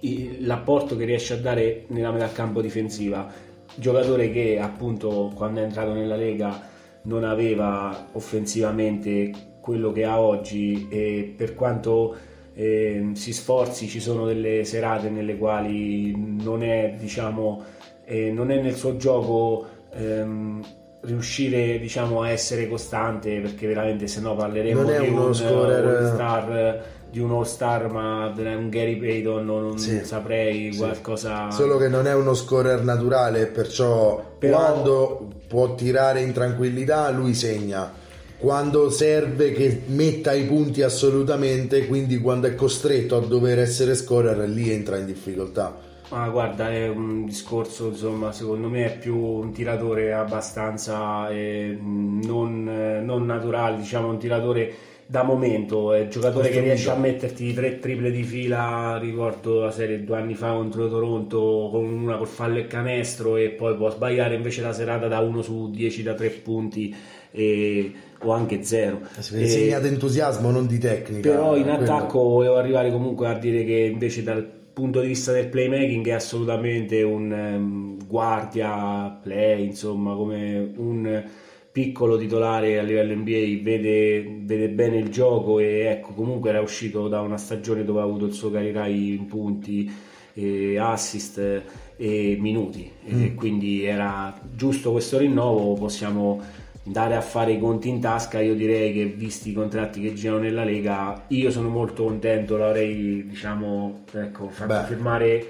il- l'apporto che riesce a dare nella metà campo difensiva. Giocatore che appunto quando è entrato nella Lega non aveva offensivamente quello che ha oggi e per quanto eh, si sforzi ci sono delle serate nelle quali non è diciamo eh, non è nel suo gioco ehm, riuscire diciamo a essere costante perché veramente se no parleremo Non di uno un scorer- all star di un all star ma un Gary Payton non Sì. saprei Sì. qualcosa Solo che non è uno scorer naturale, perciò Però- quando può tirare in tranquillità lui segna. Quando serve che metta i punti assolutamente, quindi quando è costretto a dover essere scorer, lì entra in difficoltà. Ma guarda, è un discorso, insomma, secondo me è più un tiratore abbastanza eh, non, eh, non naturale, diciamo un tiratore da momento, è un giocatore che Costruito. riesce a metterti tre triple di fila, ricordo la serie due anni fa contro Toronto con una col fallo e canestro e poi può sbagliare invece la serata da 1 su 10 da 3 punti e- o anche 0. Si segna di entusiasmo, non di tecnica. Però in Quello- attacco volevo arrivare comunque a dire che invece dal punto di vista del playmaking è assolutamente un ehm, guardia play, insomma, come un piccolo titolare a livello NBA, vede, vede bene il gioco e ecco, comunque era uscito da una stagione dove ha avuto il suo carirai in punti, eh, assist e minuti e quindi era giusto questo rinnovo, possiamo andare a fare i conti in tasca, io direi che visti i contratti che girano nella Lega, io sono molto contento, l'avrei diciamo, ecco, fatto Beh. firmare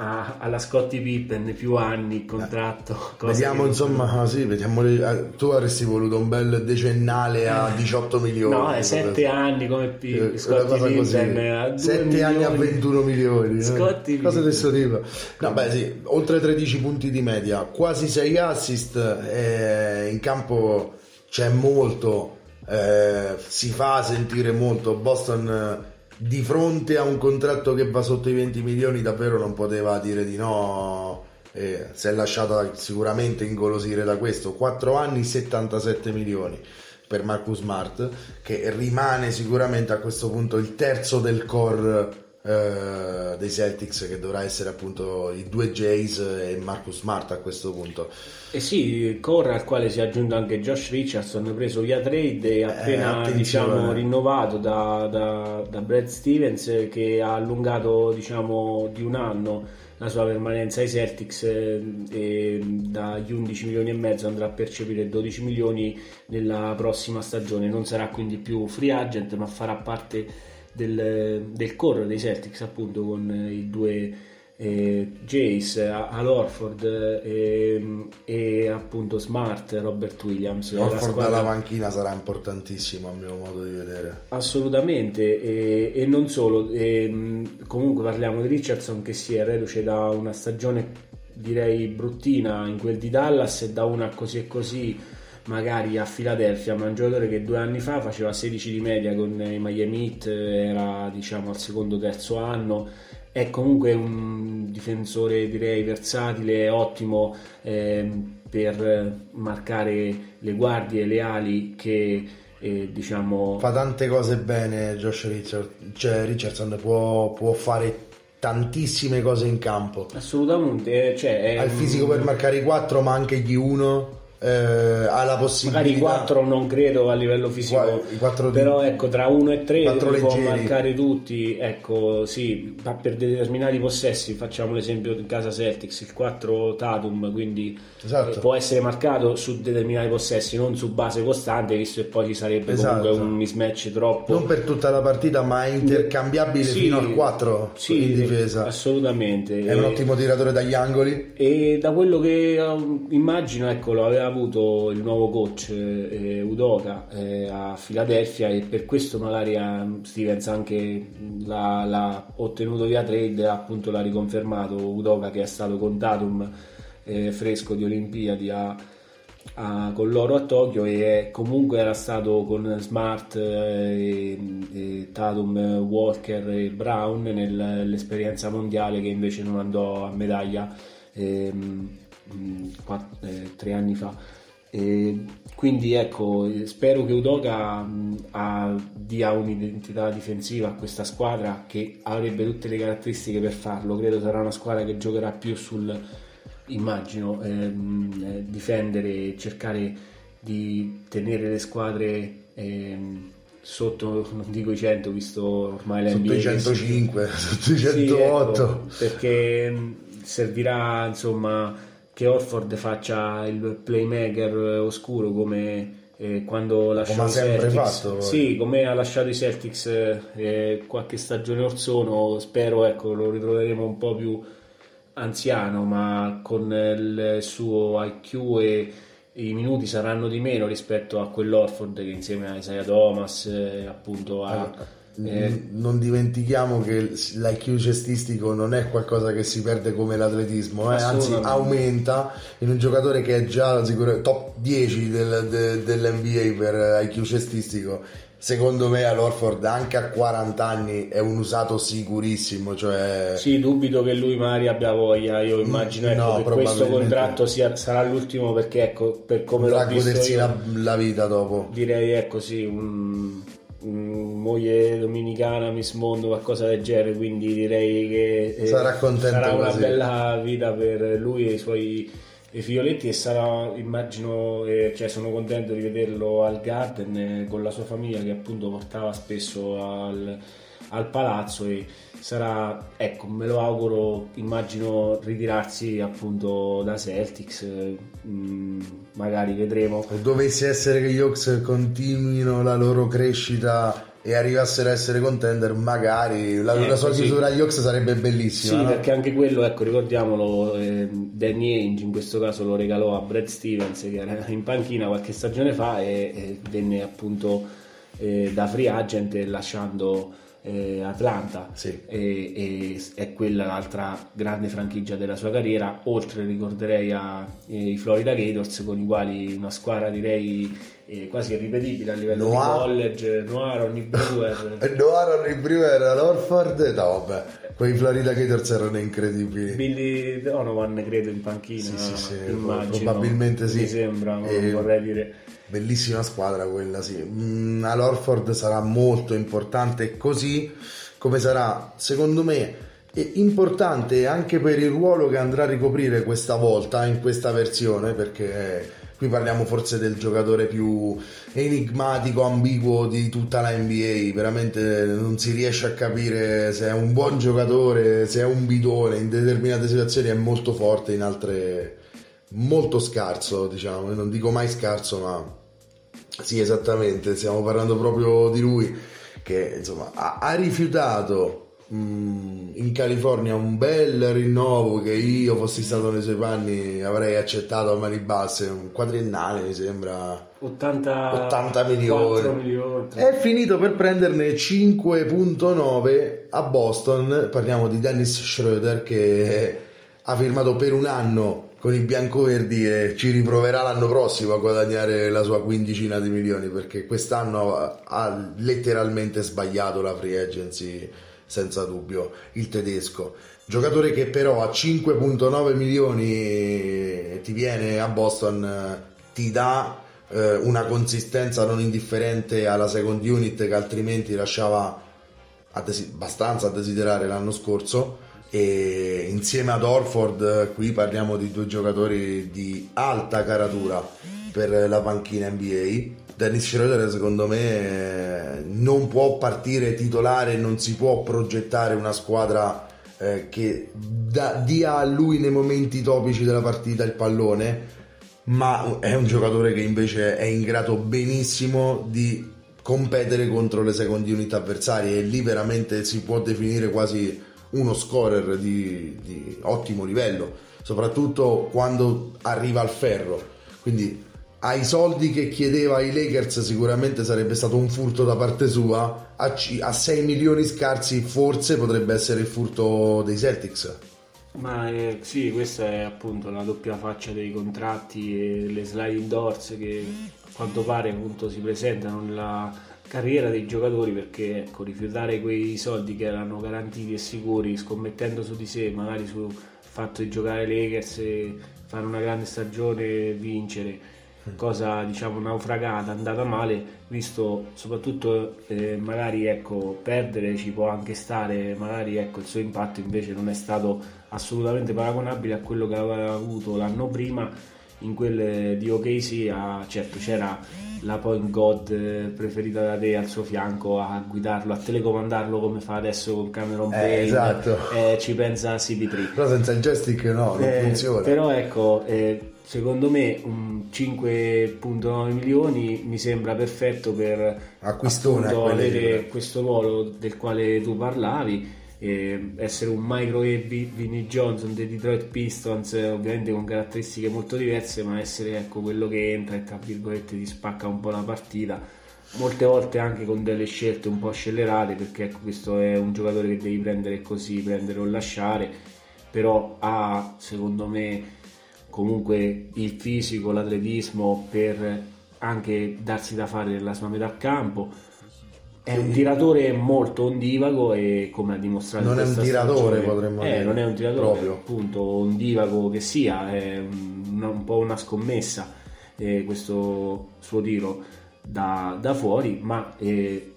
a- alla Scottie Pippen più anni contratto. cosa Vediamo insomma, sì, vediamo eh, tu avresti voluto un bel decennale a 18 milioni. No, è 7 anni come Eh, P- Scottie cosa. Pippen. a due 7 anni a milioni. 21 milioni. eh. Scottie Cose di Pippen. questo tipo. No, beh, sì, oltre 13 punti di media, quasi 6 assist. eh, in campo c'è molto, eh, si fa sentire molto. Boston eh, di fronte a un contratto che va sotto i 20 milioni, davvero non poteva dire di no. eh, si è lasciata sicuramente ingolosire da questo 4 anni 77 milioni per Marcus Smart che rimane sicuramente a questo punto il terzo del core eh, dei Celtics che dovrà essere appunto i due Jays e Marcus Smart a questo punto E sì, Corra al quale si è aggiunto anche Josh Richardson preso via trade e appena attenzione. diciamo, rinnovato da, da, da Brad Stevens eh, che ha allungato diciamo, di un anno la sua permanenza ai Celtics eh, e dagli 11 milioni e mezzo andrà a percepire 12 milioni nella prossima stagione non sarà quindi più free agent ma farà parte del, del core dei Celtics appunto con eh, i due eh, Jace, Al Orford eh, e appunto Smart, Robert Williams. Orford squadra- dalla panchina sarà importantissimo a mio modo di vedere Assolutamente, e, e non solo. E, mh, comunque parliamo di Richardson che si è reduce da una stagione direi bruttina in quel di Dallas e da una così e così magari a Philadelphia, ma un giocatore che due anni fa faceva 16 di media con i Miami Heat, era diciamo al secondo terzo anno. È comunque un difensore direi versatile, ottimo ehm, per marcare le guardie, le ali che eh, diciamo fa tante cose bene Josh Richard, cioè Richardson può, può fare tantissime cose in campo assolutamente cioè, è ha il fisico per marcare i 4 ma anche gli 1 eh, ha la possibilità magari i 4 non credo a livello fisico di- però ecco tra 1 e 3 quattro li può marcare tutti ecco sì ma per determinati possessi facciamo l'esempio in casa Celtics il 4 Tatum quindi Esatto. eh, può essere marcato su determinati possessi non su base costante visto che poi ci sarebbe Esatto. comunque un mismatch troppo. Non per tutta la partita ma è intercambiabile Sì, fino al 4 sì, in difesa. assolutamente. È un E- ottimo tiratore dagli angoli. E da quello che eh, immagino, ecco, lo aveva avuto il nuovo coach eh, Udoka eh, a Filadelfia e per questo magari eh, Stevens anche l'ha, l'ha, ottenuto via trade appunto l'ha riconfermato. Udoka che è stato con Tatum eh, fresco di Olimpiadi a, a, con loro a Tokyo e comunque era stato con Smart eh, e, e Tatum Walker e Brown nell'esperienza mondiale che invece non andò a medaglia ehm, quattro, eh, tre anni fa. E quindi ecco, spero che Udoka mh, dia un'identità difensiva a questa squadra che avrebbe tutte le caratteristiche per farlo. Credo sarà una squadra che giocherà più sul, immagino, ehm, eh, difendere, cercare di tenere le squadre ehm, sotto, non dico i 100, visto ormai la. Sotto i 105, sotto i 108. Sì, ecco, perché servirà insomma che Orford faccia il playmaker oscuro come eh, quando lasciò come i Celtics. fatto sì, come ha lasciato i Celtics eh, qualche stagione or sono spero ecco, lo ritroveremo un po' più anziano ma con il suo IQ e i minuti saranno di meno rispetto a quell'Orford che insieme a Isaiah Thomas eh, appunto ha ah eh, non dimentichiamo che l'IQ cestistico non è qualcosa che si perde come l'atletismo, eh? anzi aumenta in un giocatore che è già sicuro, top 10 del, de, dell'NBA per IQ cestistico. Secondo me all'Orford anche a 40 anni è un usato sicurissimo. Cioè... Sì, dubito che lui magari abbia voglia. Io immagino ecco, no, che questo contratto sia, sarà l'ultimo perché ecco, per come l'ho visto io, la, la vita dopo. Direi ecco sì, un Mm, moglie dominicana, Miss Mondo, qualcosa del genere, quindi direi che eh, sarà, sarà una così. bella vita per lui e i suoi i figlioletti e sarà, immagino, eh, cioè sono contento di vederlo al Garden eh, con la sua famiglia che appunto portava spesso al, al palazzo e sarà, ecco, me lo auguro, immagino ritirarsi appunto da Celtics, mm, magari vedremo. Dovesse essere che gli Hawks continuino la loro crescita e arrivassero a essere contender, magari la, ecco, la sua chiusura agli Hawks sarebbe bellissima. Sì, no? perché anche quello, ecco, ricordiamolo, eh, Danny Ainge in questo caso lo regalò a Brad Stevens che era in panchina qualche stagione fa e, e venne appunto eh, da free agent lasciando eh, Atlanta sì. e, e, è quella l'altra grande franchigia della sua carriera oltre ricorderei ai Florida Gators con i quali una squadra direi eh, quasi irripetibile a livello Noir. di college Noir, Ronnie Brewer Noir, Ronnie Brewer, Norford no vabbè. Quei Florida Gators erano incredibili. Billy Donovan credo in panchina sì, sì, sì, immagino, probabilmente sì. Mi sembra, e... vorrei dire Bellissima squadra quella, sì. Mm, All'Orford sarà molto importante così come sarà, secondo me, importante anche per il ruolo che andrà a ricoprire questa volta in questa versione, perché qui parliamo forse del giocatore più enigmatico, ambiguo di tutta la NBA, veramente non si riesce a capire se è un buon giocatore, se è un bidone, in determinate situazioni è molto forte, in altre molto scarso, diciamo, non dico mai scarso, ma sì, esattamente, stiamo parlando proprio di lui che insomma ha, ha rifiutato in California un bel rinnovo che io fossi stato nei suoi panni avrei accettato a mani basse, un quadriennale mi sembra 80, 80 milioni. milioni. È finito per prenderne 5.9 a Boston, parliamo di Dennis Schroeder che ha firmato per un anno con i biancoverdi e ci riproverà l'anno prossimo a guadagnare la sua quindicina di milioni perché quest'anno ha letteralmente sbagliato la free agency senza dubbio il tedesco. Giocatore che però a 5.9 milioni ti viene a Boston ti dà eh, una consistenza non indifferente alla second unit che altrimenti lasciava abbastanza a desiderare l'anno scorso. E insieme ad Orford qui parliamo di due giocatori di alta caratura per la panchina NBA Dennis Schroeder secondo me non può partire titolare non si può progettare una squadra eh, che da, dia a lui nei momenti topici della partita il pallone ma è un giocatore che invece è in grado benissimo di competere contro le second unit avversarie e lì veramente si può definire quasi uno scorer di, di ottimo livello, soprattutto quando arriva al ferro. quindi ai soldi che chiedeva i Lakers sicuramente sarebbe stato un furto da parte sua, a, c- a 6 milioni scarsi forse potrebbe essere il furto dei Celtics. Ma eh, sì, questa è appunto la doppia faccia dei contratti e le sliding doors che a quanto pare appunto si presentano nella carriera dei giocatori perché ecco, rifiutare quei soldi che erano garantiti e sicuri scommettendo su di sé, magari sul fatto di giocare Lakers e fare una grande stagione e vincere cosa diciamo naufragata, andata male, visto soprattutto eh, magari ecco, perdere ci può anche stare, magari ecco, il suo impatto invece non è stato assolutamente paragonabile a quello che aveva avuto l'anno prima in quelle di OKC, ah, certo c'era la point god eh, preferita da te al suo fianco a guidarlo, a telecomandarlo come fa adesso con Cameron Eh, Payne, esatto. eh, ci pensa CP3. Però senza il joystick no, non Eh, funziona. Però ecco, eh, secondo me un 5.9 milioni mi sembra perfetto per Acquistone avere questo ruolo del quale tu parlavi. essere un micro e Vinnie Johnson dei Detroit Pistons ovviamente con caratteristiche molto diverse ma essere ecco, quello che entra e tra virgolette ti spacca un po' la partita molte volte anche con delle scelte un po' scellerate perché ecco, questo è un giocatore che devi prendere così, prendere o lasciare però ha secondo me comunque il fisico, l'atletismo per anche darsi da fare nella sua metà campo è un tiratore molto ondivago e come ha dimostrato Non è un tiratore, stagione- potremmo eh, dire. non è un tiratore Proprio. appunto ondivago che sia è un, un po' una scommessa eh, questo suo tiro da, da fuori ma eh,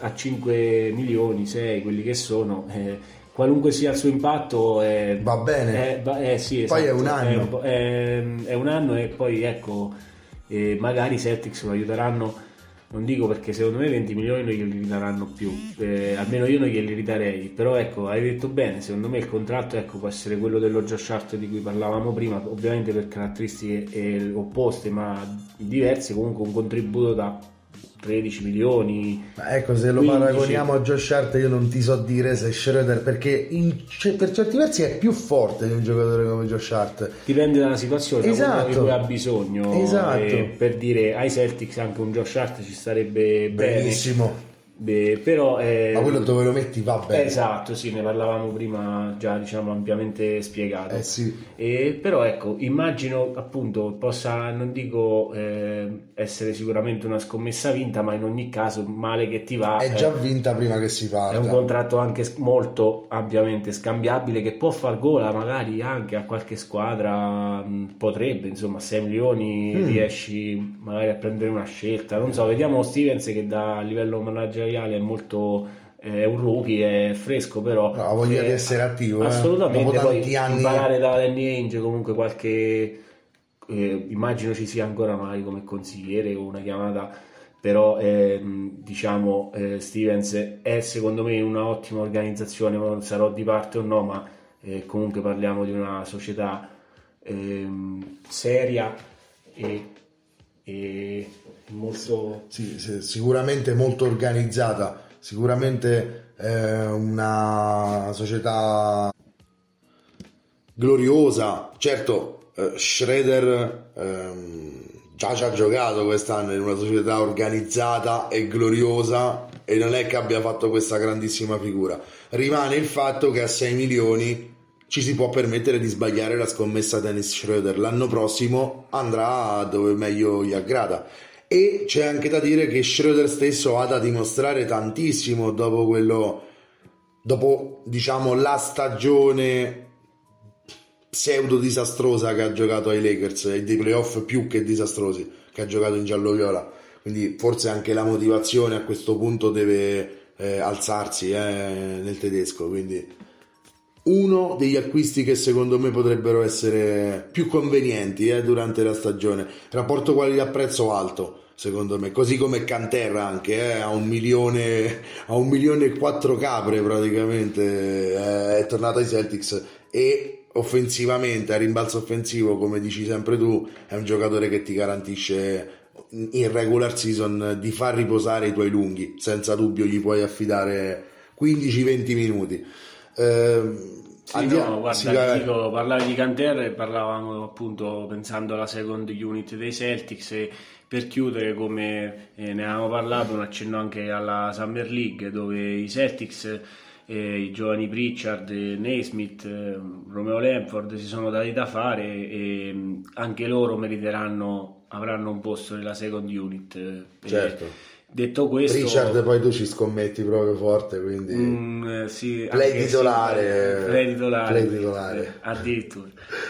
a 5 milioni 6 quelli che sono eh, qualunque sia il suo impatto eh, Va bene. eh, va- eh, sì, Poi è esatto, un anno. è, è un anno e poi ecco, eh, magari i Celtics lo aiuteranno. Non dico perché secondo me 20 milioni non glieli ridaranno più, eh, almeno io non glieli ridarei. Però ecco, hai detto bene, secondo me il contratto ecco, può essere quello dello Josh Hart di cui parlavamo prima, ovviamente per caratteristiche eh, opposte ma diverse, comunque un contributo da 13 milioni. Ma ecco, se lo 15. paragoniamo a Josh Hart, io non ti so dire se Schroeder, perché in- per certi versi è più forte di un giocatore come Josh Hart. Dipende dalla situazione, da Esatto. di cui ha bisogno. Esatto. Per dire ai Celtics anche un Josh Hart ci starebbe bene. Beh, però eh, Ma quello dove lo metti va bene. Esatto, sì, ne parlavamo prima già diciamo ampiamente spiegato. Eh sì. E, però ecco, immagino appunto possa, non dico eh, essere sicuramente una scommessa vinta, ma in ogni caso male che ti va. È eh, già vinta prima che si è un parta. contratto anche molto ampiamente scambiabile che può far gola magari anche a qualche squadra, mh, potrebbe, insomma, a 6 milioni Mm. riesci magari a prendere una scelta. Non so, vediamo Stevens che da livello manageriale è molto è un rookie, è fresco però No, ha voglia eh, di essere attivo, eh. Assolutamente, tanti poi anni- imparare da Danny Ainge comunque qualche eh, immagino ci sia ancora magari come consigliere o una chiamata però ehm, diciamo eh, Stevens è secondo me una ottima organizzazione non sarò di parte o no ma eh, comunque parliamo di una società ehm, seria e, e molto Sì, sì, sicuramente molto organizzata, sicuramente eh, una società gloriosa. Certo, eh, Schroeder ehm, già ci ha giocato quest'anno in una società organizzata e gloriosa e non è che abbia fatto questa grandissima figura. Rimane il fatto che a 6 milioni ci si può permettere di sbagliare la scommessa Dennis Schroeder. L'anno prossimo andrà dove meglio gli aggrada. E c'è anche da dire che Schroeder stesso ha da dimostrare tantissimo dopo quello, dopo diciamo la stagione pseudo disastrosa che ha giocato ai Lakers e dei playoff più che disastrosi che ha giocato in giallo-viola. Quindi forse anche la motivazione a questo punto deve eh, alzarsi eh, nel tedesco. Quindi uno degli acquisti che secondo me potrebbero essere più convenienti eh, durante la stagione. Rapporto qualità-prezzo alto, secondo me, così come Canterra anche, eh, a un milione, a un milione e quattro capre praticamente, eh, è tornato ai Celtics e offensivamente, a rimbalzo offensivo, come dici sempre tu, è un giocatore che ti garantisce in regular season di far riposare i tuoi lunghi, senza dubbio gli puoi affidare 15-20 minuti. Ehm, Sì, Andiamo, no, guarda, sì, dico, parlavi di Canter, parlavamo appunto pensando alla second unit dei Celtics e per chiudere come eh, ne avevamo parlato un accenno anche alla Summer League dove i Celtics eh, i giovani Pritchard, Naismith, eh, Romeo Lamford si sono dati da fare e mm, anche loro meriteranno, avranno un posto nella second unit. Eh, certo. Detto questo, Richard, poi tu ci scommetti proprio forte, quindi mm, eh, sì, play, titolare, sì, play titolare, play titolare. Eh, addirittura.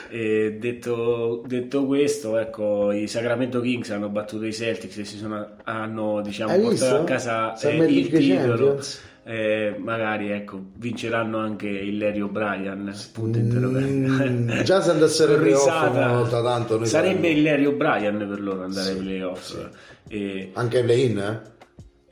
E detto, detto, questo, ecco, i Sacramento Kings hanno battuto i Celtics e si sono, hanno diciamo, portato visto? a casa eh, il titolo. Eh, magari ecco, vinceranno anche il Larry O'Brien punto mm, già se andassero ai playoff una volta tanto sarebbe il Larry O'Brien per loro andare sì, ai playoff sì. e... anche play-in eh?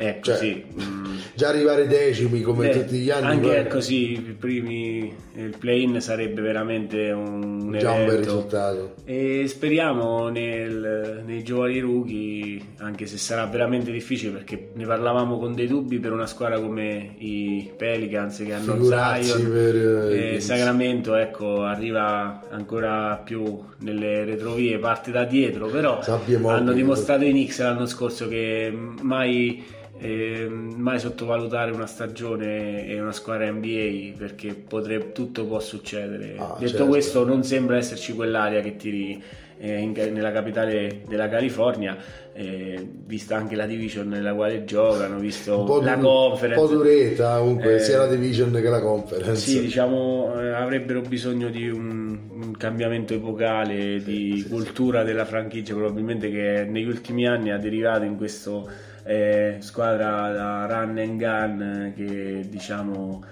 Ecco, cioè, sì. Mm. Già arrivare decimi come Beh, tutti gli anni. Anche poi... così, i primi, il play-in sarebbe veramente un, un Già un bel risultato. E speriamo nel, nei giovani rookie, anche se sarà veramente difficile perché ne parlavamo con dei dubbi per una squadra come i Pelicans che hanno Figurazzi Zion per, e Sacramento, ecco, arriva ancora più nelle retrovie, parte da dietro, però hanno dimostrato i Knicks l'anno scorso che mai eh, mai sottovalutare una stagione e una squadra NBA perché potrebbe, tutto può succedere. Ah, Detto certo. questo, non sembra esserci quell'aria che tiri eh, in, nella capitale della California, eh, vista anche la division nella quale giocano, visto la du- conference. Un po' dureta comunque, eh, sia la division che la conference. Sì, diciamo, eh, avrebbero bisogno di un, un cambiamento epocale di sì, cultura sì. della franchigia, probabilmente che negli ultimi anni ha derivato in questo eh, squadra da run and gun che diciamo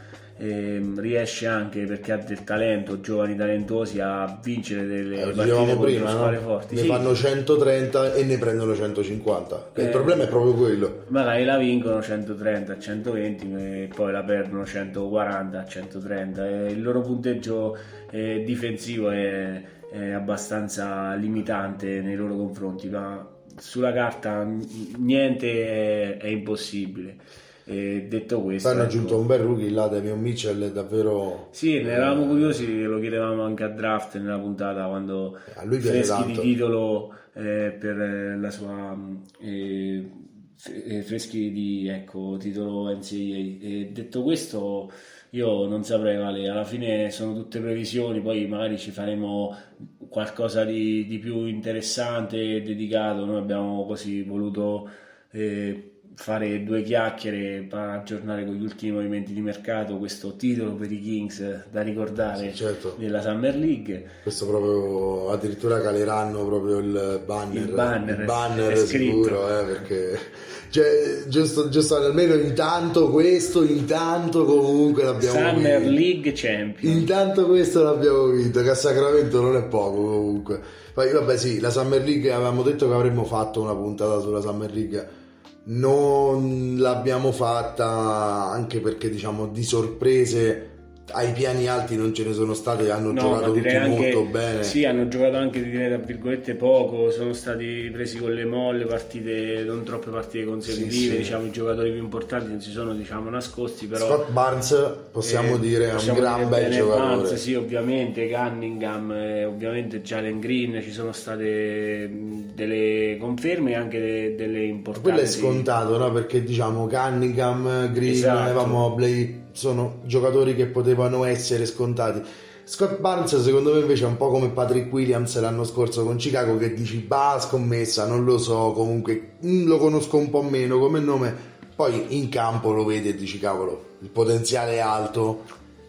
eh, riesce anche perché ha del talento, giovani talentuosi a vincere delle eh, partite prima, squadre no? forti. Ne sì. fanno 130 e ne prendono 150. il eh, problema è proprio quello. Magari la vincono 130 a 120 e poi la perdono 140 a 130. E il loro punteggio eh, difensivo è, è abbastanza limitante nei loro confronti, ma sulla carta niente è, è impossibile. E detto questo, hanno ecco, aggiunto un bel rookie là, Davion Mitchell è davvero. Sì, ne eravamo curiosi, lo chiedevamo anche a draft nella puntata quando a lui freschi tanto. di titolo eh, per la sua eh, eh freschi di ecco, titolo NCAA. E detto questo, io non saprei, Vale, alla fine sono tutte previsioni, poi magari ci faremo qualcosa di, di più interessante e dedicato. Noi abbiamo così voluto eh, fare due chiacchiere per aggiornare con gli ultimi movimenti di mercato questo titolo per i Kings da ricordare sì, certo. della Summer League questo proprio addirittura caleranno proprio il banner il banner, il banner sicuro eh, perché cioè, giusto, giusto almeno intanto questo intanto comunque l'abbiamo Summer vinto. League Champion intanto questo l'abbiamo vinto che a Sacramento non è poco comunque. Poi vabbè sì la Summer League avevamo detto che avremmo fatto una puntata sulla Summer League. Non l'abbiamo fatta anche perché diciamo di sorprese ai piani alti non ce ne sono state, hanno no, giocato tutti anche, molto bene. Sì, hanno giocato anche direi tra virgolette poco, sono stati presi con le molle, partite, non troppe partite consecutive, sì, sì. diciamo i giocatori più importanti non si sono diciamo nascosti, però Scott Barnes possiamo eh, dire è un gran bel giocatore. Barnes, sì, ovviamente Cunningham, eh, ovviamente Jalen Green, ci sono state delle conferme e anche de- delle importanti. Quello è scontato, no? Perché diciamo Cunningham, Green, esatto. avevamo Blake sono giocatori che potevano essere scontati. Scott Barnes secondo me invece è un po' come Patrick Williams l'anno scorso con Chicago che dici bah scommessa, non lo so, comunque mm, lo conosco un po' meno come nome, poi in campo lo vedi e dici cavolo, il potenziale è alto,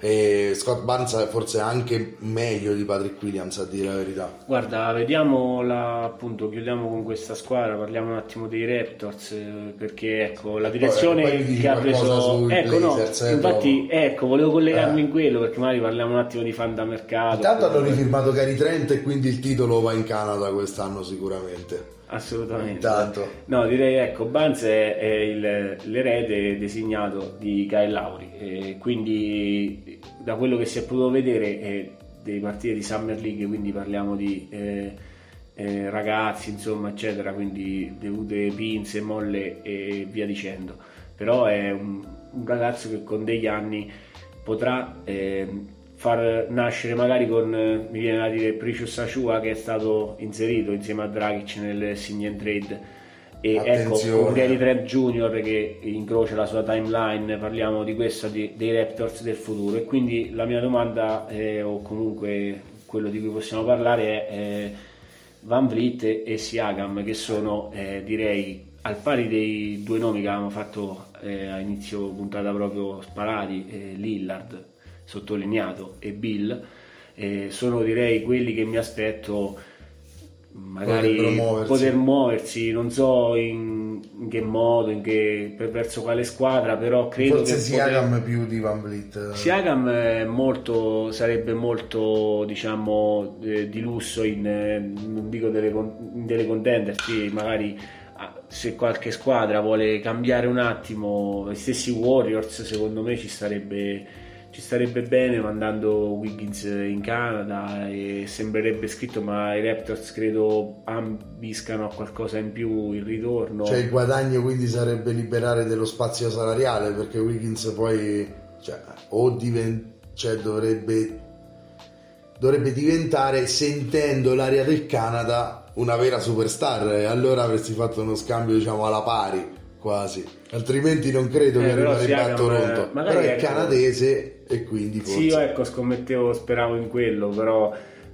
e Scott Barnes forse anche meglio di Patrick Williams a dire la verità guarda vediamo la, appunto chiudiamo con questa squadra parliamo un attimo dei Raptors eh, perché ecco la direzione poi, che ha preso ecco no eh, infatti ecco volevo collegarmi eh. in quello perché magari parliamo un attimo di fan da mercato intanto hanno rifirmato Gary Trent e quindi il titolo va in Canada quest'anno sicuramente assolutamente. Intanto. No, direi ecco, Banz è, è il, l'erede designato di Kyle Lauri, e quindi da quello che si è potuto vedere è dei partite di Summer League, quindi parliamo di eh, eh, ragazzi, insomma, eccetera, quindi devute pinze, molle e via dicendo. Però è un, un ragazzo che con degli anni potrà... Eh, far nascere magari con, mi viene da dire, Precious Achua che è stato inserito insieme a Dragic nel sign trade e ecco con Gary Trent Jr. che incrocia la sua timeline parliamo di questo di, dei Raptors del futuro e quindi la mia domanda è, o comunque quello di cui possiamo parlare è, è Van Vliet e Siagam che sono eh, direi al pari dei due nomi che avevamo fatto eh, a inizio puntata proprio sparati eh, Lillard sottolineato e Bill eh, sono direi quelli che mi aspetto magari muoversi. poter muoversi, non so in, in, che modo, in che, verso quale squadra, però credo Forse che Siakam poter... più di Van Vliet. Siakam è molto, sarebbe molto diciamo eh, di lusso in, eh, non dico delle, in delle contender, sì, magari ah, se qualche squadra vuole cambiare un attimo, gli stessi Warriors secondo me ci starebbe ci starebbe bene mandando Wiggins in Canada e sembrerebbe scritto ma i Raptors credo ambiscano a qualcosa in più il ritorno. Cioè il guadagno quindi sarebbe liberare dello spazio salariale perché Wiggins poi cioè, o diventa cioè, dovrebbe dovrebbe diventare sentendo l'aria del Canada una vera superstar. E allora avresti fatto uno scambio diciamo alla pari quasi. Altrimenti non credo eh, che arriverebbe a Toronto. però è canadese e quindi forse sì io ecco scommettevo speravo in quello però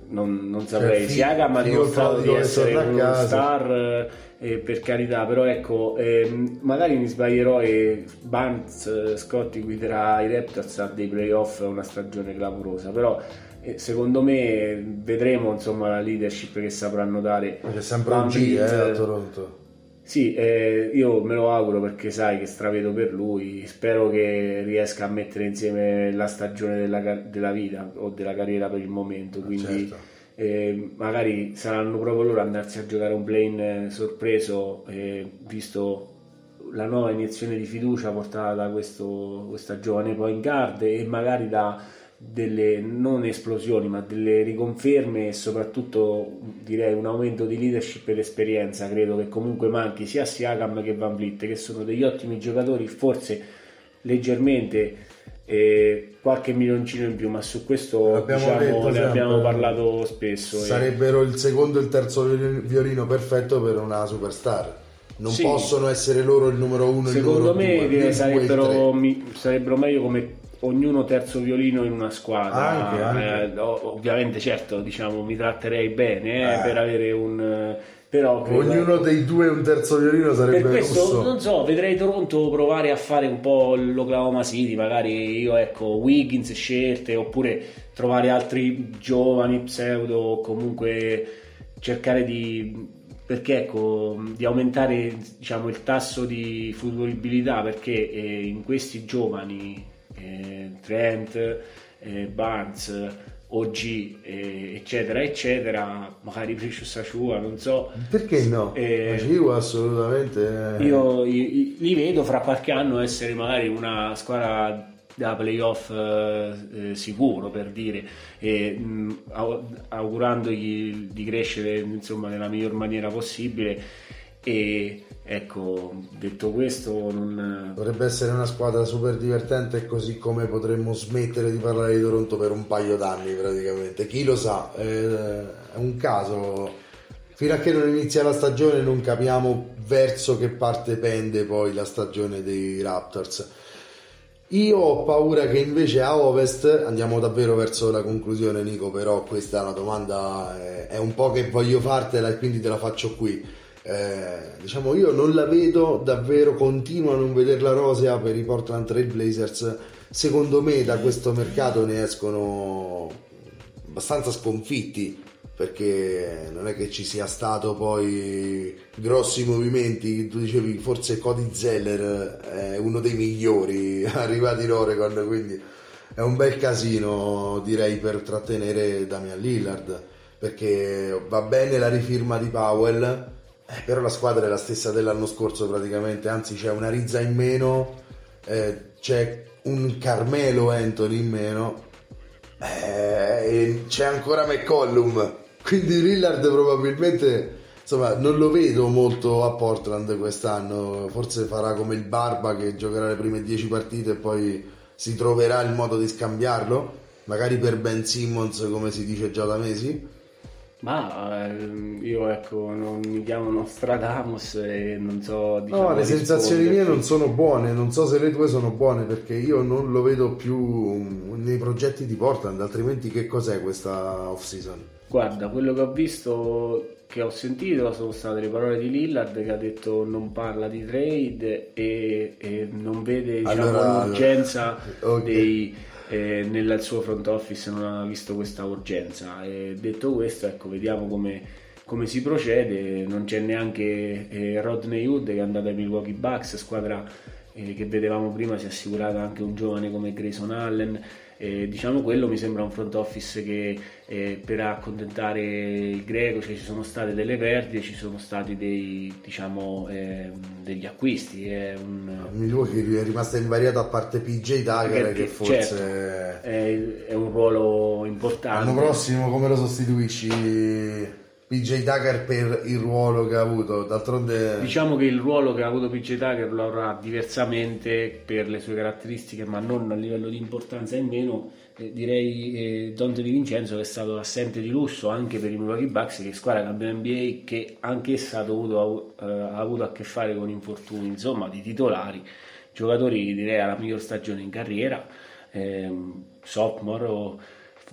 non, non saprei. cioè, Siakam ha dimostrato di essere uno star eh, per carità però ecco eh, magari mi sbaglierò e Barnes eh, Scotti guiderà i Raptors a dei playoff una stagione clamorosa però eh, secondo me vedremo insomma la leadership che sapranno dare c'è sempre un G eh, a Toronto sì, eh, io me lo auguro perché sai che stravedo per lui, spero che riesca a mettere insieme la stagione della, della vita o della carriera per il momento, quindi certo. eh, magari saranno proprio loro andarsi a giocare un plane sorpreso, eh, visto la nuova iniezione di fiducia portata da questo, questa giovane point guard e magari da delle non esplosioni ma delle riconferme e soprattutto direi un aumento di leadership ed esperienza credo che comunque manchi sia Siakam che Van Vliet che sono degli ottimi giocatori forse leggermente eh, qualche milioncino in più ma su questo diciamo, detto, ne abbiamo parlato spesso sarebbero e... il secondo e il terzo violino perfetto per una superstar. Non sì. possono essere loro il numero uno secondo me due, sarebbero, mi, sarebbero meglio come ognuno terzo violino in una squadra. Anche, anche. Eh, ovviamente, certo, diciamo, mi tratterei bene eh, eh. per avere un. Però ognuno dei due un terzo violino sarebbe per questo rosso. non so vedrei Toronto provare a fare un po' l'Oklahoma City magari io ecco Wiggins scelte oppure trovare altri giovani pseudo comunque cercare di perché ecco, di aumentare diciamo, il tasso di futuribilità perché eh, in questi giovani eh, Trent, eh, Barnes, OG, eh, eccetera, eccetera, magari Precious Achua, non so. Perché no? Eh, Achua assolutamente. Eh. Io, io, li vedo fra qualche anno essere magari una squadra da playoff eh, sicuro per dire e mh, augurandogli di crescere insomma nella miglior maniera possibile e ecco detto questo non... dovrebbe essere una squadra super divertente così come potremmo smettere di parlare di Toronto per un paio d'anni praticamente. Chi lo sa è un caso. Fino a che non inizia la stagione non capiamo verso che parte pende poi la stagione dei Raptors. Io ho paura che invece a ovest andiamo davvero verso la conclusione Nico però questa è una domanda è un po' che voglio fartela e quindi te la faccio qui eh, diciamo io non la vedo davvero, continuo a non vederla rosea per i Portland Trail Blazers. Secondo me da questo mercato ne escono abbastanza sconfitti perché non è che ci sia stato poi grossi movimenti, tu dicevi forse Cody Zeller è uno dei migliori arrivati in Oregon, quindi è un bel casino direi per trattenere Damian Lillard perché va bene la rifirma di Powell eh, però la squadra è la stessa dell'anno scorso praticamente, anzi c'è una Rizza in meno, eh, c'è un Carmelo Anthony in meno eh, e c'è ancora McCollum. Quindi Lillard probabilmente insomma non lo vedo molto a Portland quest'anno, forse farà come il Barba che giocherà le prime 10 partite e poi si troverà il modo di scambiarlo magari per Ben Simmons come si dice già da mesi? Ma ehm, io ecco, non mi chiamo Nostradamus e non so. Diciamo, no, le sensazioni mie non sono buone, non so se le tue sono buone perché io non lo vedo più nei progetti di Portland, altrimenti che cos'è questa off season? Guarda, quello che ho visto, che ho sentito, sono state le parole di Lillard che ha detto non parla di trade e, e non vede diciamo, allora, l'urgenza okay. dei eh, nel suo front office non ha visto questa urgenza. E detto questo, ecco, vediamo come, come si procede. Non c'è neanche eh, Rodney Hood che è andato ai Milwaukee Bucks, squadra eh, che vedevamo prima si è assicurata anche un giovane come Grayson Allen. Eh, diciamo quello mi sembra un front office che eh, per accontentare il greco cioè ci sono state delle perdite, ci sono stati dei, diciamo, eh, degli acquisti. È un... Milwaukee è rimasta invariata a parte PJ Perché, che forse certo, è, è, un ruolo importante. L'anno prossimo come lo sostituisci? PJ Tucker per il ruolo che ha avuto. D'altronde, diciamo che il ruolo che ha avuto PJ Tucker lo avrà diversamente per le sue caratteristiche, ma non a livello di importanza in meno. Eh, direi eh, Dante Di Vincenzo che è stato assente di lusso anche per i Milwaukee Bucks, che è squadra campione NBA, che anch'essa ha, dovuto, eh, ha avuto a che fare con infortuni, insomma, di titolari, giocatori direi alla miglior stagione in carriera, eh, sophomore o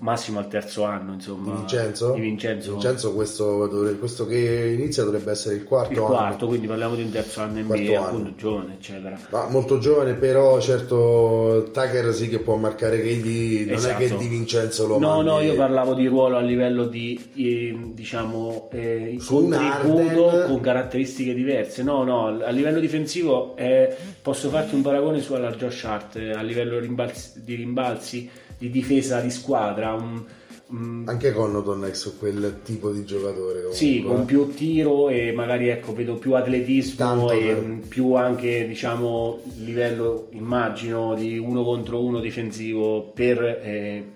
massimo al terzo anno insomma di Vincenzo, di Vincenzo. Vincenzo questo, questo, che inizia dovrebbe essere il quarto il quarto anno. quindi parliamo di un terzo anno in NBA appunto giovane eccetera Ma molto giovane però certo Tucker sì che può marcare KD non esatto. è che esatto. Di Vincenzo lo no mandi. no io parlavo di ruolo a livello di eh, diciamo eh, contributo con caratteristiche diverse no no a livello difensivo eh, posso farti un paragone su alla Josh Hart a livello rimbalzi, di rimbalzi di difesa di squadra. Un, un... Anche Connaughton è su quel tipo di giocatore. Comunque. Sì, con più tiro e magari ecco, vedo più atletismo Tanto e per... più anche diciamo livello, immagino, di uno contro uno difensivo per... Eh,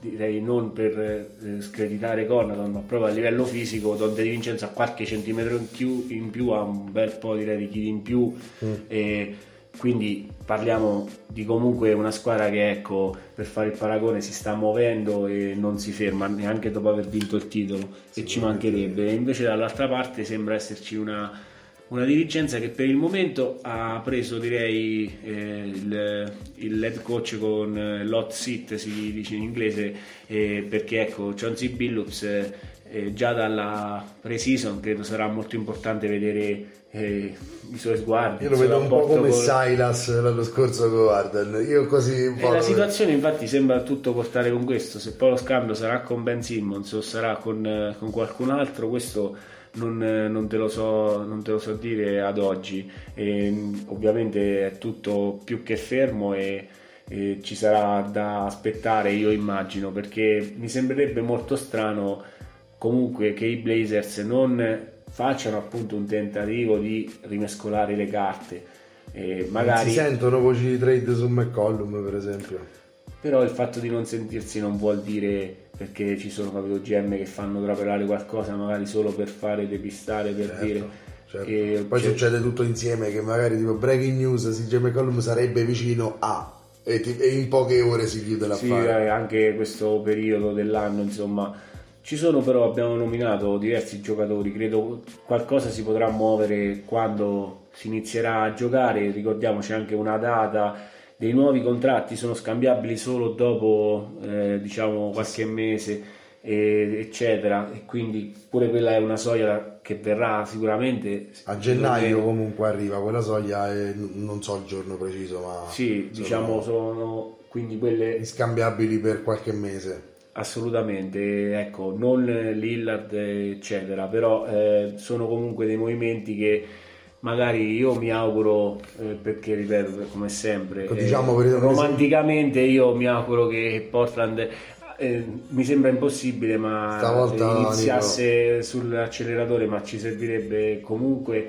direi non per eh, screditare Connaughton, ma proprio a livello fisico, Dante Di Vincenzo ha qualche centimetro in più, in più ha un bel po' direi di chili in più. Mm. E, quindi parliamo di comunque una squadra che ecco per fare il paragone si sta muovendo e non si ferma neanche dopo aver vinto il titolo e ci mancherebbe. E invece dall'altra parte sembra esserci una, una dirigenza che per il momento ha preso direi eh, il, il lead coach con eh, l'hot seat si dice in inglese eh, perché ecco Chauncey Billups eh, già dalla pre-season credo sarà molto importante vedere eh, i suoi sguardi. Io lo vedo un po' come con... Silas l'anno scorso con Arden. Io così un po'. la situazione, infatti, sembra tutto portare con questo. Se poi lo scambio sarà con Ben Simmons o sarà con, con qualcun altro, questo non, non, te so, non, te lo so, dire ad oggi. E, ovviamente è tutto più che fermo e, e ci sarà da aspettare, io immagino, perché mi sembrerebbe molto strano comunque che i Blazers non facciano appunto un tentativo di rimescolare le carte. E magari... si sentono voci di trade su McCollum per esempio. Però il fatto di non sentirsi non vuol dire perché ci sono capito GM che fanno trapelare qualcosa magari solo per fare depistare per certo, dire certo. che poi c'è... succede tutto insieme che magari tipo breaking news CJ McCollum sarebbe vicino a e, in poche ore si chiude l'affare. Sì, anche questo periodo dell'anno insomma ci sono però, abbiamo nominato diversi giocatori, credo qualcosa si potrà muovere quando si inizierà a giocare, ricordiamoci anche una data, dei nuovi contratti sono scambiabili solo dopo eh, diciamo qualche mese eccetera. E quindi pure quella è una soglia che verrà sicuramente. A gennaio me... comunque arriva quella soglia e non so il giorno preciso ma sì sono... diciamo sono quindi quelle scambiabili per qualche mese Assolutamente, ecco, non Lillard eccetera, però eh, sono comunque dei movimenti che magari io mi auguro, eh, perché ripeto come sempre, ecco, diciamo, eh, romanticamente io mi auguro che Portland eh, mi sembra impossibile ma Stavolta iniziasse no, sull'acceleratore ma ci servirebbe comunque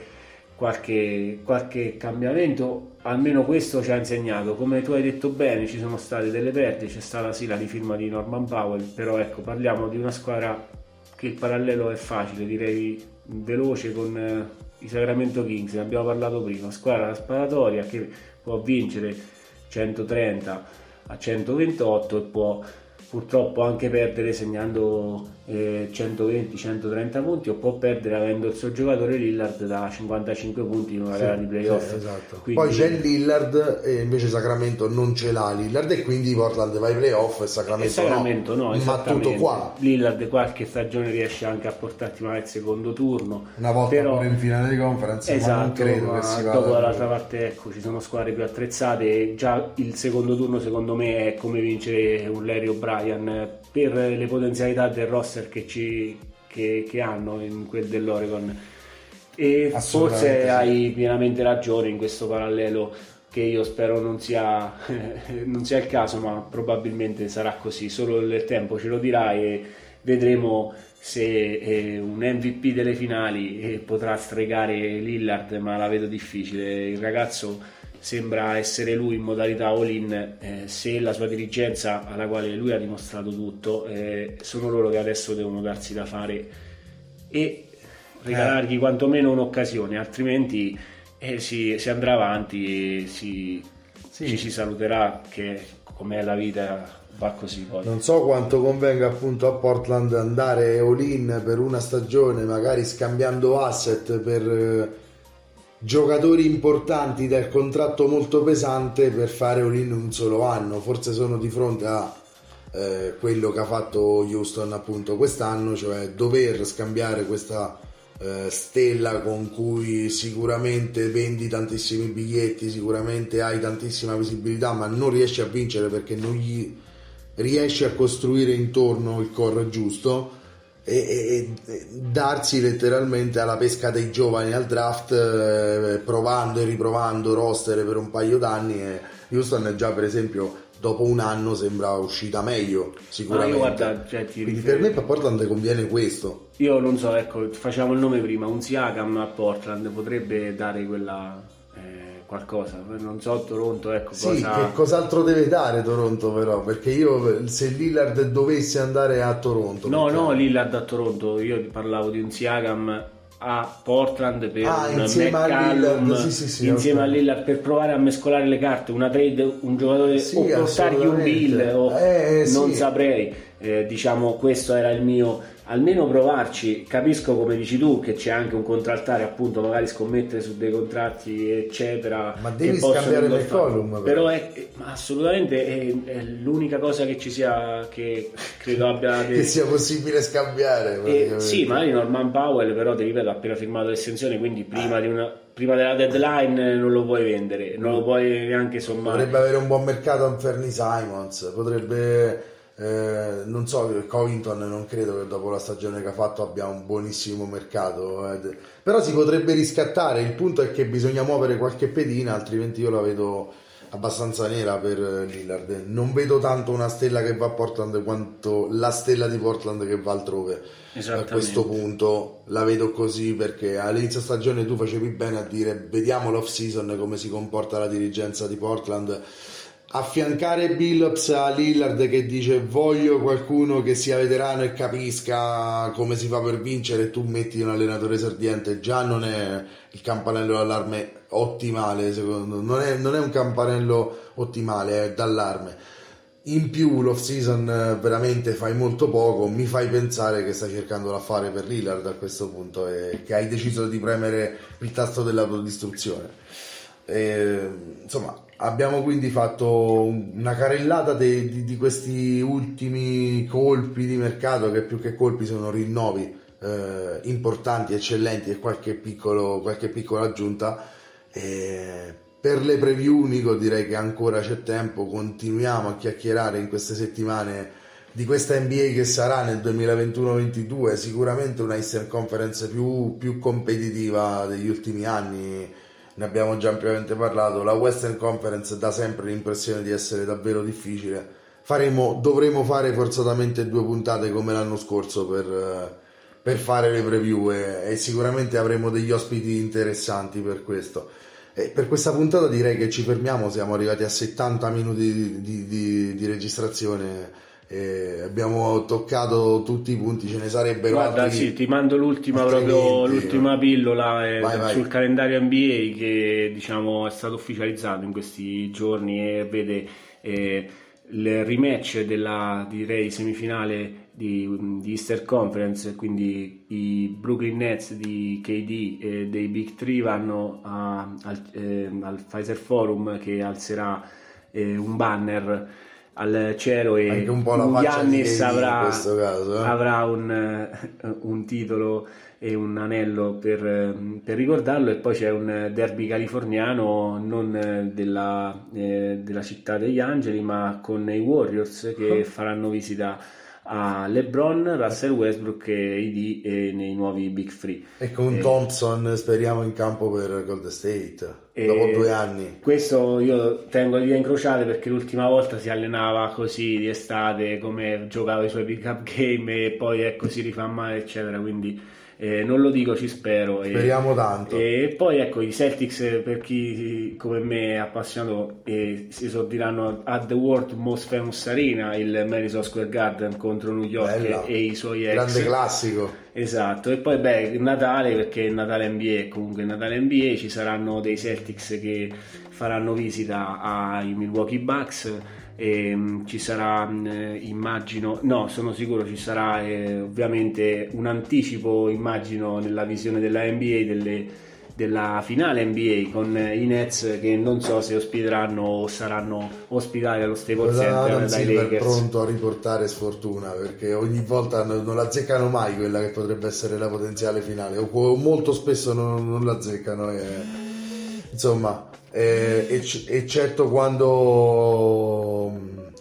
qualche, qualche cambiamento, almeno questo ci ha insegnato. Come tu hai detto bene, ci sono state delle perdite, c'è stata sì la rifirma di Norman Powell, però ecco, parliamo di una squadra che il parallelo è facile, direi veloce con eh, i Sacramento Kings, ne abbiamo parlato prima, squadra sparatoria che può vincere 130 a 128 e può purtroppo anche perdere segnando eh, 120-130 punti o può perdere avendo il suo giocatore Lillard da 55 punti in una gara di playoff. Sì, esatto. quindi... Poi c'è Lillard e invece Sacramento non ce l'ha Lillard e quindi Portland va ai playoff e Sacramento, e Sacramento no. no ma tutto qua. Lillard qualche stagione riesce anche a portarti magari il secondo turno. Una volta però... in finale di conference, esatto, credo che si dopo dall'altra parte ecco, ci sono squadre più attrezzate e già il secondo turno secondo me è come vincere un Larry O'Brien per le potenzialità del roster che, ci, che, che hanno in quel dell'Oregon. E forse sì. hai pienamente ragione in questo parallelo che io spero non sia, non sia il caso, ma probabilmente sarà così. Solo il tempo ce lo dirà e vedremo se eh, un MVP delle finali eh, potrà stregare Lillard, ma la vedo difficile. Il ragazzo sembra essere lui in modalità all-in eh, se la sua dirigenza alla quale lui ha dimostrato tutto eh, sono loro che adesso devono darsi da fare e regalargli eh. quantomeno un'occasione altrimenti eh, si, si, andrà avanti e si, sì. ci si saluterà che com'è la vita va così poi. Non so quanto convenga appunto a Portland andare all-in per una stagione magari scambiando asset per eh, giocatori importanti del contratto molto pesante per fare un in un solo anno. Forse sono di fronte a eh, quello che ha fatto Houston appunto quest'anno, cioè dover scambiare questa eh, stella con cui sicuramente vendi tantissimi biglietti, sicuramente hai tantissima visibilità, ma non riesci a vincere perché non gli riesci a costruire intorno il core giusto e, e, e, darsi letteralmente alla pesca dei giovani al draft eh, provando e riprovando roster per un paio d'anni e Houston già per esempio dopo un anno sembra uscita meglio sicuramente. ah, guarda, cioè, quindi per me a Portland conviene questo. Io non so ecco facciamo il nome prima un Siakam a Portland potrebbe dare quella qualcosa, non so Toronto, ecco sì, cosa... che cos'altro deve dare Toronto però, perché io se Lillard dovesse andare a Toronto... No, perché... no, Lillard a Toronto, io parlavo di un Siakam a Portland per ah, insieme a Lillard, sì, sì, sì, insieme a Lillard per provare a mescolare le carte, una trade, un giocatore o portargli un bill o eh, non saprei, eh, diciamo questo era il mio almeno provarci. Capisco come dici tu che c'è anche un contraltare, appunto, magari scommettere su dei contratti, eccetera. Ma devi scambiare McCollum. Però è, è assolutamente è, è, l'unica cosa che ci sia che credo abbia che sia possibile scambiare. E, sì, magari Norman Powell, però ti ripeto, ha appena firmato l'estensione, quindi prima di una prima della deadline non lo puoi vendere, non lo puoi neanche sommare. Potrebbe avere un buon mercato a Fernie Simons, potrebbe eh, non so, Covington non credo che dopo la stagione che ha fatto abbia un buonissimo mercato, eh. però si potrebbe riscattare, il punto è che bisogna muovere qualche pedina, altrimenti io la vedo abbastanza nera per Lillard. Non vedo tanto una stella che va a Portland quanto la stella di Portland che va altrove. A questo punto la vedo così perché all'inizio stagione tu facevi bene a dire vediamo l'off season come si comporta la dirigenza di Portland affiancare Billups a Lillard che dice voglio qualcuno che sia veterano e capisca come si fa per vincere tu metti un allenatore serdiente già non è il campanello d'allarme ottimale secondo non è, non è un campanello ottimale è d'allarme. In più l'off season veramente fai molto poco mi fai pensare che stai cercando l'affare per Lillard a questo punto e che hai deciso di premere il tasto dell'autodistruzione e, insomma Abbiamo quindi fatto una carellata de, di, di, questi ultimi colpi di mercato che più che colpi sono rinnovi eh, importanti, eccellenti e qualche, piccolo, qualche piccola aggiunta. E per le preview Nico direi che ancora c'è tempo, continuiamo a chiacchierare in queste settimane di questa NBA che sarà nel 2021-22, sicuramente una Eastern Conference più, più competitiva degli ultimi anni ne abbiamo già ampiamente parlato, la Western Conference dà sempre l'impressione di essere davvero difficile. Faremo, dovremo fare forzatamente due puntate come l'anno scorso per, per fare le preview e, e, sicuramente avremo degli ospiti interessanti per questo. E per questa puntata direi che ci fermiamo, siamo arrivati a 70 minuti di, di, di, di registrazione eh, abbiamo toccato tutti i punti, ce ne sarebbero Guarda, altri. Sì, ti mando l'ultima, proprio, l'ultima pillola eh, vai, vai. sul calendario NBA che diciamo è stato ufficializzato in questi giorni e vede eh, il rematch della direi semifinale di, di Easter Conference, quindi i Brooklyn Nets di KD e dei Big Three vanno a, al, eh, al, Pfizer Forum che alzerà eh, un banner al cielo e Anche un po' la Giannis avrà, caso, eh? avrà un, un, titolo e un anello per, per, ricordarlo e poi c'è un derby californiano non della, eh, della città degli angeli ma con i Warriors che oh. faranno visita a LeBron, Russell Westbrook e ID e nei nuovi Big Free. E con. Thompson speriamo in campo per Golden State dopo due anni. Questo io tengo le dita incrociate perché l'ultima volta si allenava così di estate come giocava i suoi pick up game e poi ecco si rifà male eccetera quindi eh, non lo dico, ci spero. Speriamo e, tanto. E poi ecco, i Celtics, per chi come me è appassionato, eh, si esordiranno at the World Most Famous Arena, il Madison Square Garden contro New York Bella. e i suoi ex. Grande classico. Esatto, e poi beh, Natale, perché Natale NBA, comunque Natale NBA ci saranno dei Celtics che faranno visita ai Milwaukee Bucks e, um, ci sarà um, immagino no sono sicuro ci sarà eh, ovviamente un anticipo immagino nella visione della NBA delle, della finale NBA con i Nets che non so se ospiteranno o saranno ospitati allo Staples Center dai Lakers. pronto a riportare sfortuna perché ogni volta non, non azzeccano mai quella che potrebbe essere la potenziale finale o molto spesso non, non l'azzeccano e, insomma eh, eccetto quando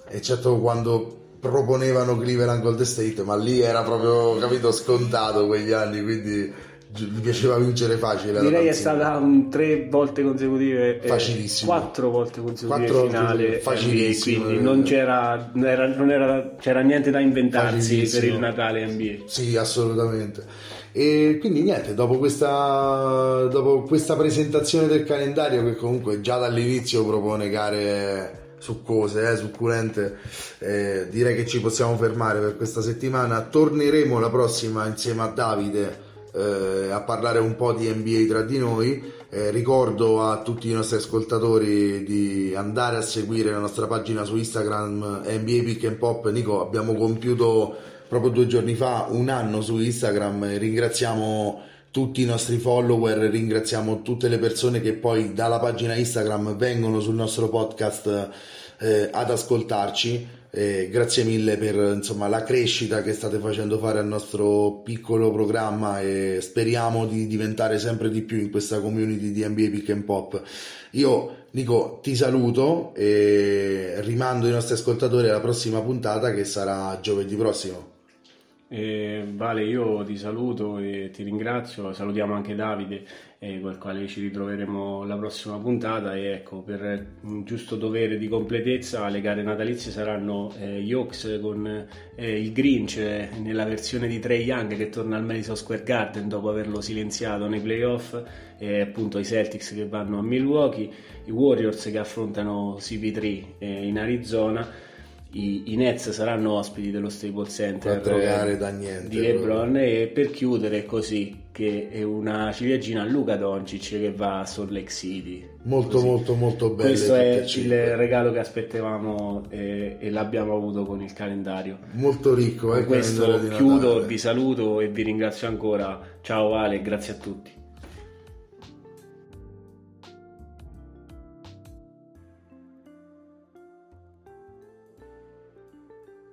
eccetto quando proponevano Cleveland Gold State ma lì era proprio capito scontato quegli anni quindi gli piaceva vincere facile direi è stata un, tre volte consecutive eh, facilissimo. quattro volte consecutive quattro finale facilissimo quindi non c'era, non era, non era, c'era niente da inventarsi per il Natale NBA sì assolutamente e quindi niente, dopo questa, dopo questa presentazione del calendario che comunque già dall'inizio propone gare succose, eh, succulente, eh, direi che ci possiamo fermare per questa settimana. Torneremo la prossima insieme a Davide eh, a parlare un po' di NBA tra di noi. Eh, ricordo a tutti i nostri ascoltatori di andare a seguire la nostra pagina su Instagram NBA Pick and Pop. Nico, abbiamo compiuto proprio due giorni fa un anno su Instagram. Ringraziamo tutti i nostri follower, ringraziamo tutte le persone che poi dalla pagina Instagram vengono sul nostro podcast eh, ad ascoltarci. Eh, grazie mille per insomma, la crescita che state facendo fare al nostro piccolo programma e speriamo di diventare sempre di più in questa community di NBA Pick and Pop. Io Nico ti saluto e rimando i nostri ascoltatori alla prossima puntata che sarà giovedì prossimo. Eh, vale, io ti saluto e ti ringrazio, salutiamo anche Davide eh, con quale ci ritroveremo la prossima puntata. E ecco, per un giusto dovere di completezza le gare natalizie saranno eh, Hawks con eh, il Grinch eh, nella versione di Trey Young che torna al Madison Square Garden dopo averlo silenziato nei playoff e appunto i Celtics che vanno a Milwaukee, i Warriors che affrontano CP3 eh, in Arizona i, i, Nets saranno ospiti dello Staples Center niente, di LeBron e per chiudere così che è una ciliegina a Luca Doncic che va a Salt Lake City. Molto così. molto molto bello questo è il regalo che aspettavamo e, e, l'abbiamo avuto con il calendario. Molto ricco eh, questo chiudo vi saluto e vi ringrazio ancora. Ciao Ale grazie a tutti